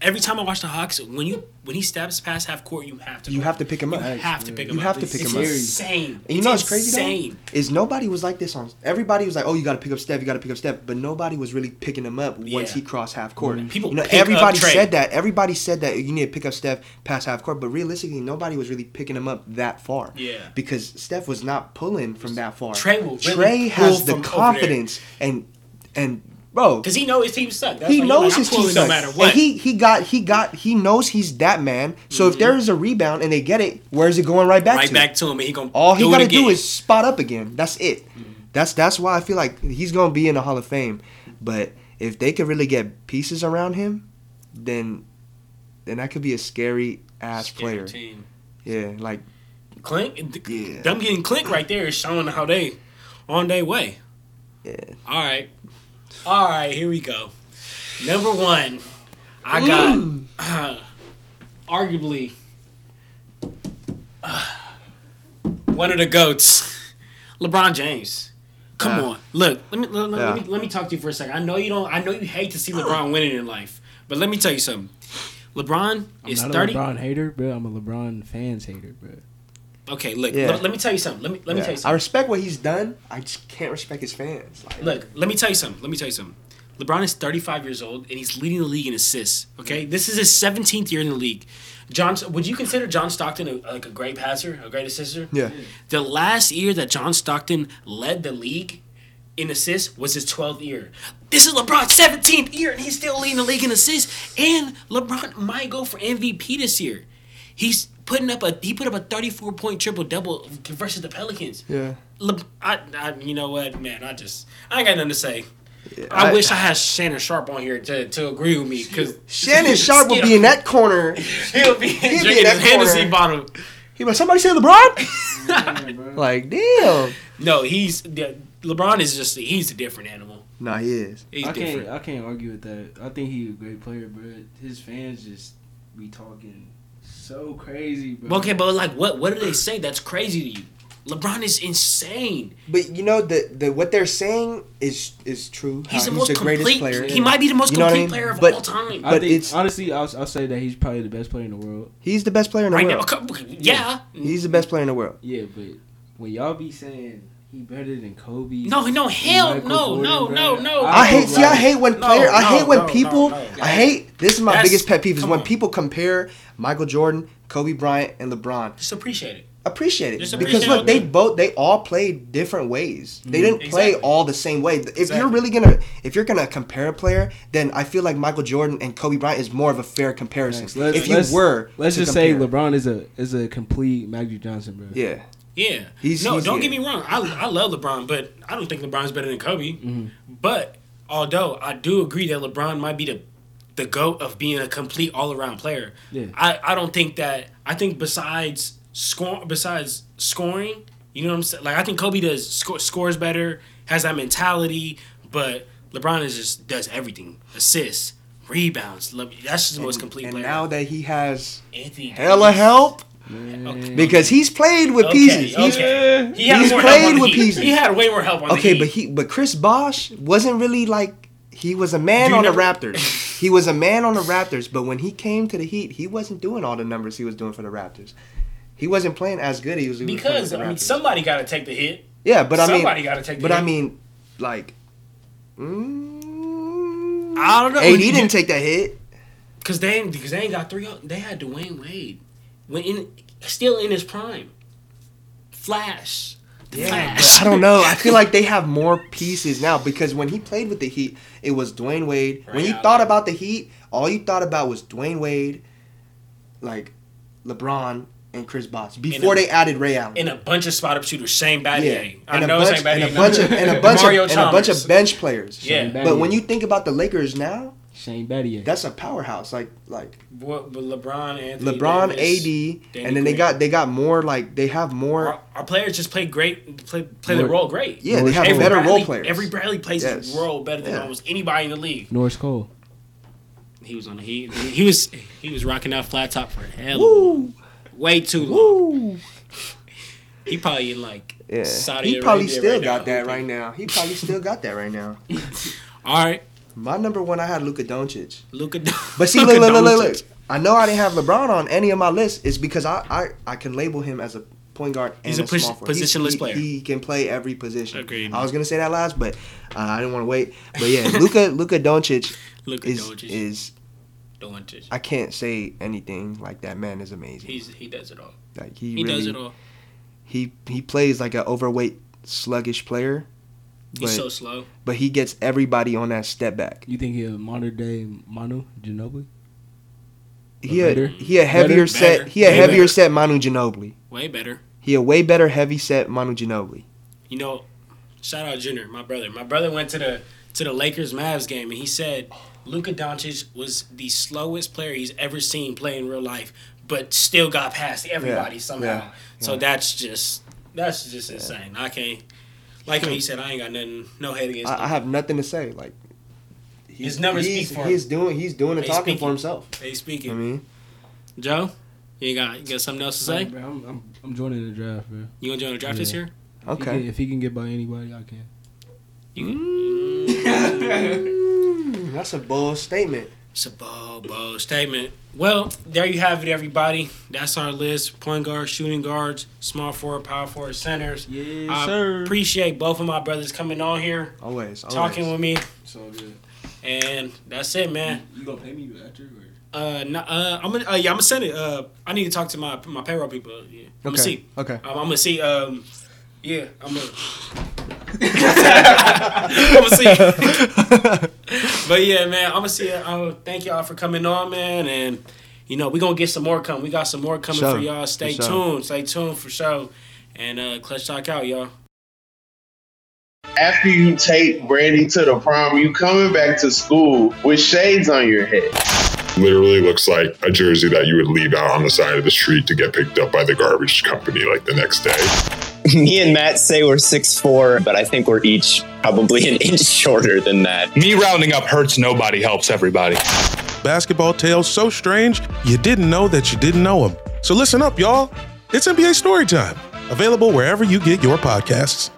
every time I watch the Hawks, when you when he steps past half court, you have to you have to pick him up. you have to pick him You up. You have to pick him up. It's insane. And you know It's what's crazy insane. though? Is nobody was like this on. Everybody was like, "Oh, you got to pick up Steph. You got to pick up Steph," but nobody was really picking him up once Yeah. he crossed half court. People you know, everybody said that. Everybody said that you need to pick up Steph past half court, but realistically, nobody was really picking him up that far. Yeah. because Steph was not pulling from that far. Trae will really Trae has the from over there. confidence and and bro. Because he knows his team suck. That's He knows like, his team sucks. no matter And he he got he got he knows he's that man. So Mm-hmm. if there is a rebound and they get it, where's it going right back right to? back to him, and he gonna All he gotta do is spot up again. That's it. That's that's why I feel like he's gonna be in the Hall of Fame. But if they could really get pieces around him, then then that could be a scary ass Scary player. team. Yeah, like Clint, Yeah. them getting Clint right there is showing how they on their way. Yeah. All right. All right, here we go. Number one, I got uh, arguably uh, one of the goats, LeBron James. Come Yeah. on, look. Let me let, Yeah. let me let me talk to you for a second. I know you don't. I know you hate to see LeBron winning in life, but let me tell you something. LeBron I'm is not thirty. a LeBron hater, bro. I'm a LeBron fans hater, bro. Okay, look. Yeah. Let, let me tell you something. Let me let me tell you something. I respect what he's done. I just can't respect his fans. Like, Look, let me tell you something. Let me tell you something. LeBron is 35 years old and he's leading the league in assists. Okay, this is his 17th year in the league. John, would you consider John Stockton a, like a great passer, a great assister? Yeah. The last year that John Stockton led the league in assists was his 12th year. This is LeBron's 17th year and he's still leading the league in assists. And LeBron might go for MVP this year. He's putting up a he put up a 34 point triple double versus the Pelicans. Yeah. Le- I, I, you know what, man? I just, I ain't got nothing to say. Yeah, I, wish I had Shannon Sharpe on here to, to agree with me because Shannon Sharpe would be in that corner. He'll be be in that his Hennessy corner. He was somebody say LeBron. like damn. No, he's LeBron is just he's a different animal. Nah, he is. He's I different. can't I can't argue with that. I think he's a great player, but his fans just be talking so crazy, bro. Okay, but like, what what do they say that's crazy to you? LeBron is insane. But you know the the what they're saying is is true. how He's the most greatest complete. player. He might be the most You know what I complete mean? player of But- all time. I but think it's- honestly, I'll, I'll say that he's probably the best player in the world. He's the best player in the right now, world. okay, yeah. He's the best player in the world. Yeah, but when y'all be saying he better than Kobe, No, no, hell, Michael no, Jordan, no, bro, no, no. I I hate. See, I hate when No, player. I no, hate when no, people. no, no. I hate. This is my That's- biggest pet peeve is when on. people compare Michael Jordan, Kobe Bryant, and LeBron. Just appreciate it. Appreciate it Just because appreciate look, it. they both they all played different ways. They didn't play Exactly. all the same way. If you're really gonna if you're gonna compare a player, then I feel like Michael Jordan and Kobe Bryant is more of a fair comparison. Let's- if you let's- were, let's to just say. LeBron is a is a complete Magic Johnson, bro. Yeah, Yeah. He's- no, he's- don't yeah. get me wrong. I, I love LeBron, but I don't think LeBron's better than Kobe. Mm-hmm. But although I do agree that LeBron might be the the goat of being a complete all around player, Yeah. I, I don't think that. I think besides score, besides scoring, you know what I'm saying. Like I think Kobe does score, scores better, has that mentality, but LeBron is just does everything: assists, rebounds. Le- That's just the most complete and player. now that he has Anthony hella Davis. help Okay. because he's played with Okay, pieces. He's. He had he's played help on the with Heat. pieces. He had way more help on the Okay, but he but Chris Bosh wasn't really like he was a man Do you on the Raptors. he was a man on the Raptors, but when he came to the Heat, he wasn't doing all the numbers he was doing for the Raptors. He wasn't playing as good. He was he Because I mean, somebody got to take the hit. yeah, but I mean, somebody gotta take the hit. But I mean, like, mm, I don't know. AD didn't take that hit. because they ain't because they ain't got three. They had Dwyane Wade when in still in his prime. Flash. The Yeah, I don't know. I feel like they have more pieces now because when he played with the Heat, it was Dwyane Wade. when you thought about the Heat, all you thought about was Dwyane Wade, like LeBron and Chris Bosh before a- they added Ray Allen. and a bunch of spot up shooters. Shane yeah, Battier. I and know bunch, Shane Battier. and a bunch of and a bunch of and a bunch of bench players. Yeah. But when you think about the Lakers now, Shane Battier, that's a powerhouse. Like like What, but LeBron, Anthony, LeBron, Davis, AD, Danny and then they got they got more like they have more. Our, our players just play great. Play play their role great. Yeah, they have Avery better Bradley, role players. Avery Bradley plays Yes. his role better than Yeah. almost anybody in the league. Norris Cole. He was on the he he was he was rocking out flat top for hell Woo, way too long. woo. He probably in like Yeah, Saudi he probably Arabia still right got now, that hooping. right now. He probably still got that right now. All right, My number one, I had Luka Doncic. Luka. Doncic. But see, look, look, look, look, look. I know I didn't have LeBron on any of my lists. It's because I, I, I can label him as a point guard and He's a, a pos- small forward. He's- positionless he, player. He can play every position. Agreed. I was gonna say that last, but uh, I didn't want to wait. But yeah, Luka Luka Doncic Luka is Doncic. is Doncic. I can't say anything like that man is amazing. He's he does it all. like he, He really does it all. he he plays like an overweight sluggish player, He's so slow. but he gets everybody on that step back. You think he a modern day Manu Ginobili? He a, Better? he a heavier Better? set Better? he a Way heavier better. set Manu Ginobili. Way better. He a way better heavy set Manu Ginobili. You know, shout out Junior, my brother. My brother went to the to the Lakers Mavs game and he said Luka Doncic was the slowest player he's ever seen play in real life, but still got past everybody Yeah, somehow. yeah, So yeah. that's just that's just insane. I can't. Like he said, I ain't got nothing, no hate against. I, I have nothing to say. Like His numbers he's, speak for him. He's doing he's doing the They talking speaking. for himself. They speaking. I mean, Joe, you got you got something else to say? Bro, I'm, I'm, I'm joining the draft, bro. You gonna join the draft this Yeah. year? If he, okay. can, if he can get by anybody, I can. Mm, that's a bold statement. It's a bold, bold statement. Well, there you have it, everybody. That's our list: point guards, shooting guards, small forward, power forward, centers. Yes, I sir. appreciate both of my brothers coming on here, Always, always. talking with me, So good. and that's it, man. You gonna pay me after? Or? Uh, no, uh, I'm gonna, uh, yeah, I'm gonna send it. Uh, I need to talk to my my payroll people. Yeah, I'm gonna see. Okay. Um, I'm gonna see. Um, yeah, I'm gonna. I'm gonna see. but yeah, man, I'm gonna see. Uh, thank y'all for coming on, man, and you know we gonna get some more coming. We got some more coming Sure. for y'all. Stay For sure. tuned. Stay tuned for sure. And uh, clutch talk out, y'all. After you take Brandy to the prom, you coming back to school with shades on your head. literally looks like a jersey that you would leave out on the side of the street to get picked up by the garbage company like the next day. Me and Matt say we're 6'4, but I think we're each probably an inch shorter than that. Me rounding up hurts nobody, helps everybody. Basketball tales so strange you didn't know that you didn't know them. So listen up, y'all. It's NBA Storytime, available wherever you get your podcasts.